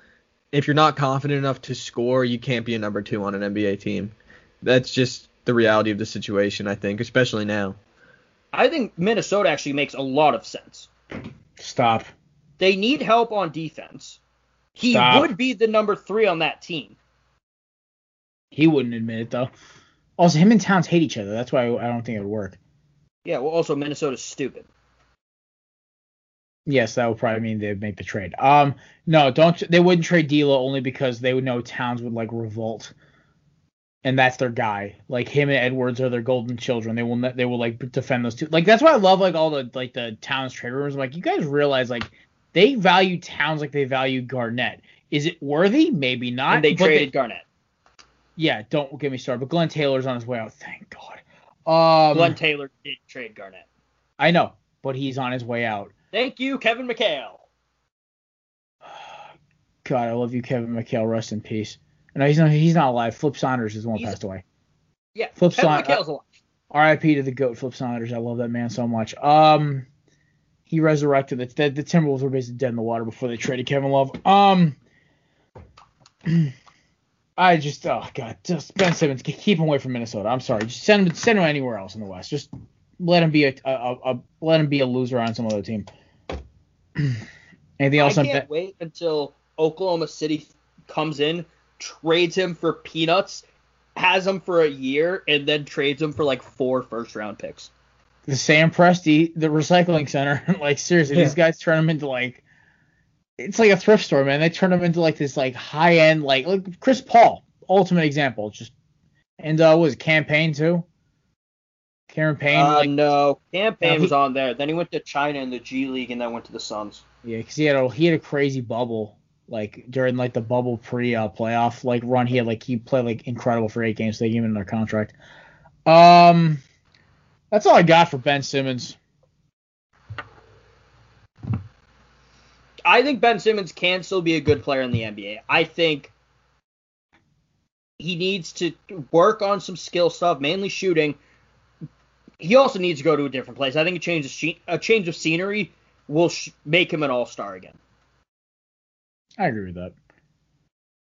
if you're not confident enough to score, you can't be a number two on an NBA team. That's just the reality of the situation, I think, especially now. I think Minnesota actually makes a lot of sense. Stop. They need help on defense. He Stop. would be the number three on that team. He wouldn't admit it though. Also, him and Towns hate each other. That's why I don't think it would work. Yeah. Well, also Minnesota's stupid. Yes, that would probably mean they'd make the trade. Um, no, don't. They wouldn't trade D'Lo only because they would know Towns would like revolt, and that's their guy. Like him and Edwards are their golden children. They will they will like defend those two. Like that's why I love like all the like the Towns trade rumors. I'm like you guys realize like they value Towns like they value Garnett. Is it worthy? Maybe not. And they traded they, Garnett. Yeah, don't get me started. But Glenn Taylor's on his way out. Thank God. Um, Glenn Taylor did trade Garnett. I know, but he's on his way out. Thank you, Kevin McHale. God, I love you, Kevin McHale. Rest in peace. No, he's not. He's not alive. Flip Saunders is the one who passed away. Yeah, Flip Kevin Sa- McHale's alive. R.I.P. to the goat, Flip Saunders. I love that man so much. Um, he resurrected the the, the Timberwolves were basically dead in the water before they traded Kevin Love. Um, I just oh god, just Ben Simmons, keep him away from Minnesota. I'm sorry, just send him send him anywhere else in the West. Just let him be a, a, a let him be a loser on some other team. Anything else? I can't wait until Oklahoma City comes in, trades him for peanuts, has him for a year, and then trades him for like four first round picks. The Sam Presti, the recycling center, like seriously, yeah. these guys turn him into like it's like a thrift store, man. They turn him into like this like high end like like Chris Paul, ultimate example. Just and uh was it Cam Payne too? Cameron Payne? Uh, like, no, Cam Payne was on there. Then he went to China in the G League, and then went to the Suns. Yeah, because he had a he had a crazy bubble. Like during like the bubble pre uh, playoff like run, he had like he played like incredible for eight games. So they gave him another contract. Um, that's all I got for Ben Simmons. I think Ben Simmons can still be a good player in the NBA. I think he needs to work on some skill stuff, mainly shooting. He also needs to go to a different place. I think a change of a change of scenery will sh- make him an all star again. I agree with that.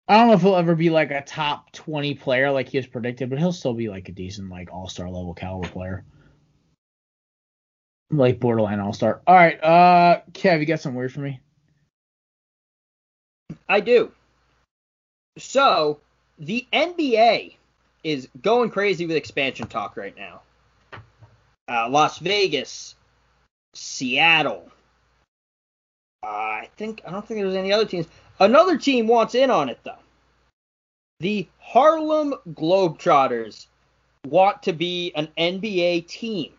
I don't know if he'll ever be like a top 20 player like he was predicted, but he'll still be like a decent like all star level caliber player. Like borderline all star. All right, uh, Kev, you got some weird for me? I do. So, the NBA is going crazy with expansion talk right now. Uh, Las Vegas, Seattle. Uh, I think I don't think there's any other teams. Another team wants in on it though. The Harlem Globetrotters want to be an NBA team.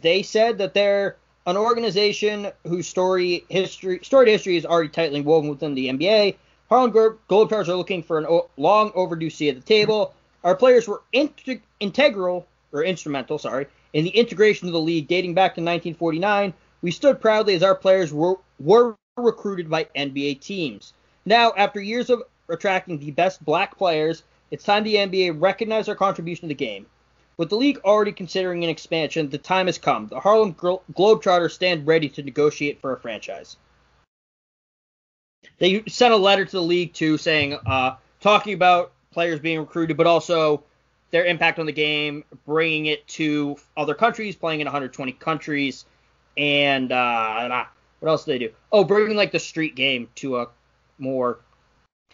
They said that they're an organization whose story history storied history is already tightly woven within the NBA. Harlem Globetrotters are looking for a long overdue seat at the table. Our players were int- integral or instrumental, sorry, in the integration of the league dating back to 1949. We stood proudly as our players were were recruited by NBA teams. Now, after years of attracting the best black players, it's time the NBA recognize our contribution to the game. With the league already considering an expansion, the time has come. The Harlem Globetrotters stand ready to negotiate for a franchise. They sent a letter to the league too, saying, uh, talking about players being recruited, but also their impact on the game, bringing it to other countries, playing in 120 countries, and uh, what else do they do? Oh, bringing like the street game to a more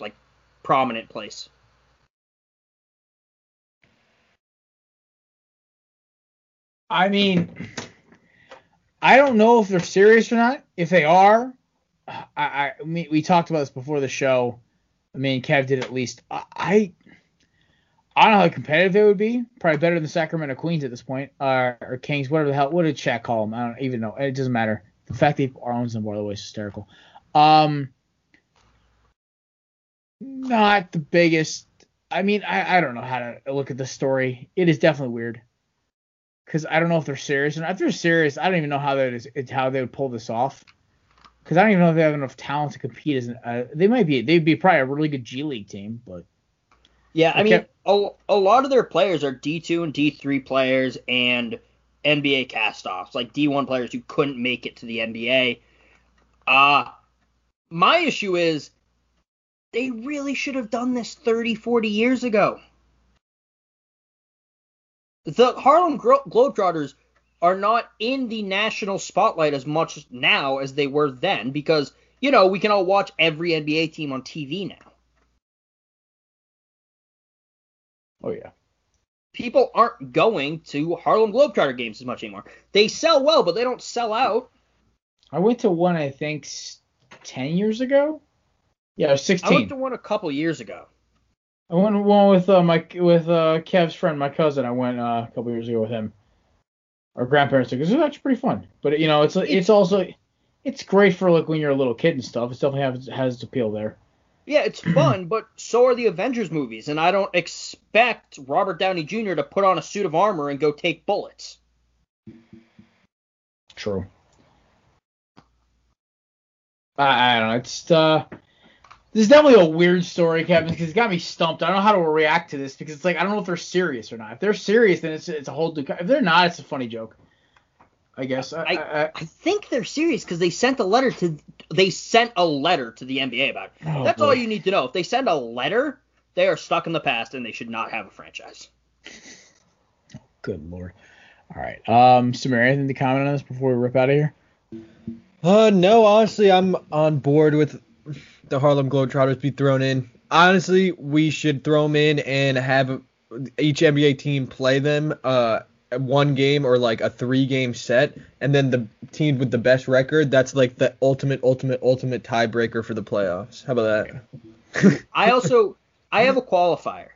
like prominent place. I mean, I don't know if they're serious or not. If they are, I, I we, we talked about this before the show. I mean, Kev did at least. I I don't know how competitive they would be. Probably better than Sacramento Queens at this point, uh, or Kings, whatever the hell. What did Shaq call them? I don't even know. It doesn't matter. The fact that owns them, by the way, is hysterical. Um, not the biggest. I mean, I, I don't know how to look at the story. It is definitely weird because I don't know if they're serious. And if they're serious, I don't even know how that is how they would pull this off. Because I don't even know if they have enough talent to compete as an. Uh, they might be. They'd be probably a really good G League team, but. Yeah, I mean, a, a lot of their players are D2 and D3 players and NBA castoffs, like D1 players who couldn't make it to the NBA. Uh, my issue is they really should have done this 30, 40 years ago. The Harlem Globetrotters are not in the national spotlight as much now as they were then because, you know, we can all watch every NBA team on TV now. Oh, yeah. People aren't going to Harlem Globetrotter games as much anymore. They sell well, but they don't sell out. I went to one, I think, 10 years ago. Yeah, I was 16. I went to one a couple years ago. I went one with uh, my with uh, Kev's friend, my cousin. I went uh, a couple years ago with him. Our grandparents took. It was actually pretty fun. But you know, it's it's also it's great for like when you're a little kid and stuff. It definitely has has its appeal there. Yeah, it's fun, but so are the Avengers movies, and I don't expect Robert Downey Jr. to put on a suit of armor and go take bullets. True. I, I don't know. It's uh this is definitely a weird story, Kevin, because it's got me stumped. I don't know how to react to this because it's like I don't know if they're serious or not. If they're serious, then it's it's a whole. New. If they're not, it's a funny joke. I guess. I, I, I, I think they're serious because they sent a letter to they sent a letter to the NBA about it. Oh, That's boy. all you need to know. If they send a letter, they are stuck in the past and they should not have a franchise. Good lord. All right. Um, Samir, anything to comment on this before we rip out of here? Uh, no. Honestly, I'm on board with the Harlem Globetrotters be thrown in. Honestly, we should throw them in and have each NBA team play them uh one game or like a three game set and then the team with the best record that's like the ultimate ultimate ultimate tiebreaker for the playoffs. How about that? I also i have a qualifier.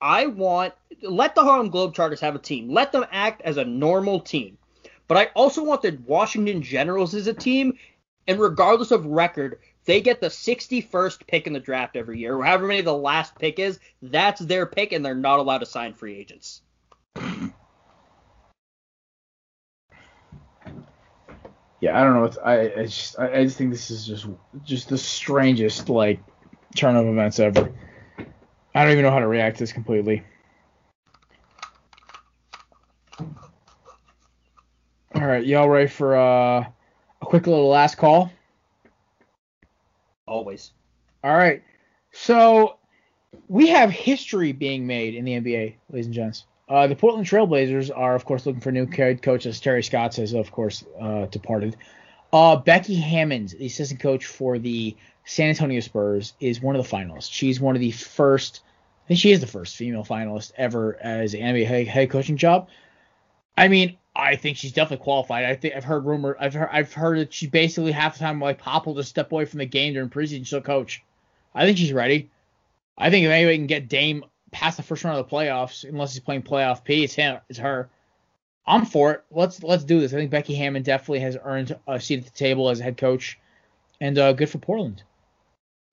I want let the harlem globetrotters have a team. Let them act as a normal team. But I also want the Washington Generals as a team, and regardless of record, they get the 61st pick in the draft every year, or however many the last pick is. That's their pick, and they're not allowed to sign free agents. Yeah, I don't know. What I, I just I, I just think this is just just the strangest like turn of events ever. I don't even know how to react to this completely. All right, y'all ready for uh, quick little last call? Always. All right. So we have history being made in the NBA, ladies and gents. Uh, the Portland Trailblazers are, of course, looking for new head coach, as Terry Stotts has, of course, uh, departed. Uh, Becky Hammon, the assistant coach for the San Antonio Spurs, is one of the finalists. She's one of the first, I think she is the first female finalist ever as an NBA head coaching job. I mean, I think she's definitely qualified. I think I've heard rumor, I've heard, I've heard that she basically half the time like Pop will just step away from the game during preseason, she'll coach. I think she's ready. I think if anybody can get Dame past the first round of the playoffs, unless he's playing playoff P, it's him, it's her. I'm for it. Let's let's do this. I think Becky Hammond definitely has earned a seat at the table as a head coach, and uh, good for Portland.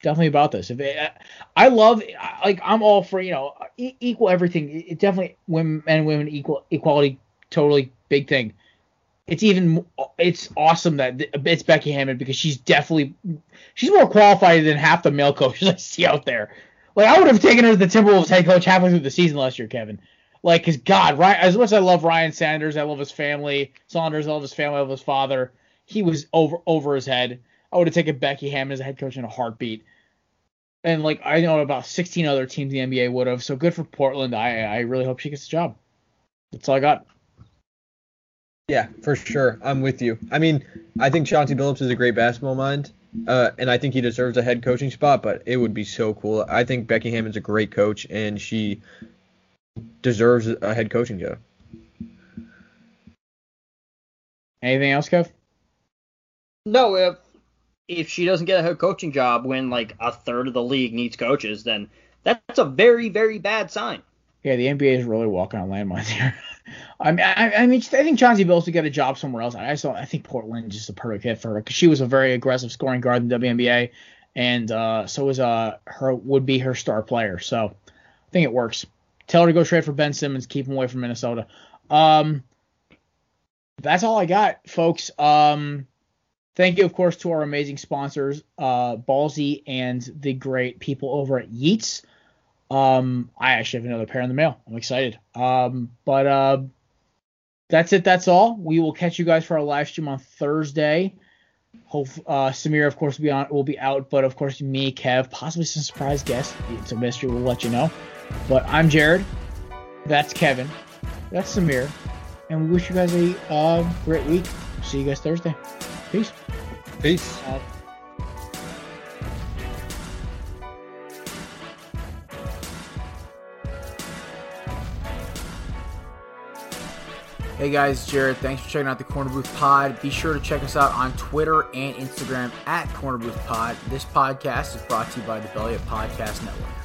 Definitely about this. If it, I love, like, I'm all for you know equal everything. It definitely women and women equal equality, totally big thing. It's even it's awesome that it's Becky Hammond because she's definitely she's more qualified than half the male coaches I see out there. Like I would have taken her as the Timberwolves head coach halfway through the season last year, Kevin. Like, cause God, Ryan, as much as I love Ryan Sanders, I love his family, Saunders, I love his family, I love his father. He was over over his head. I would have taken Becky Hammond as a head coach in a heartbeat. And like I know about 16 other teams in the NBA would have. So good for Portland. I I really hope she gets the job. That's all I got. Yeah, for sure. I'm with you. I mean, I think Chauncey Billups is a great basketball mind. Uh, and I think he deserves a head coaching spot, but it would be so cool. I think Becky Hammond's a great coach, and she deserves a head coaching job. Anything else, Kev? No, if if she doesn't get a head coaching job when like a third of the league needs coaches, then that's a very very bad sign. Yeah, the NBA is really walking on landmines here. I mean, I, I, mean, I think Chauncey Billups would get a job somewhere else. I saw, I think Portland is just a perfect fit for her because she was a very aggressive scoring guard in the WNBA, and uh, so was uh her would be her star player. So I think it works. Tell her to go trade for Ben Simmons, keep him away from Minnesota. Um, that's all I got, folks. Um, thank you, of course, to our amazing sponsors, uh, Ballsy and the great people over at Yeats. Um, I actually have another pair in the mail. I'm excited. Um, but uh, that's it. That's all. We will catch you guys for our live stream on Thursday. Hope uh, Samir, of course, will be on. Will be out, but of course, me, Kev, possibly some surprise guests. It's a mystery. We'll let you know. But I'm Jared. That's Kevin. That's Samir. And we wish you guys a uh, great week. See you guys Thursday. Peace. Peace. Uh, Hey guys, Jared. Thanks for checking out the Corner Booth Pod. Be sure to check us out on Twitter and Instagram at Corner Booth Pod. This podcast is brought to you by the Belly Up Podcast Network.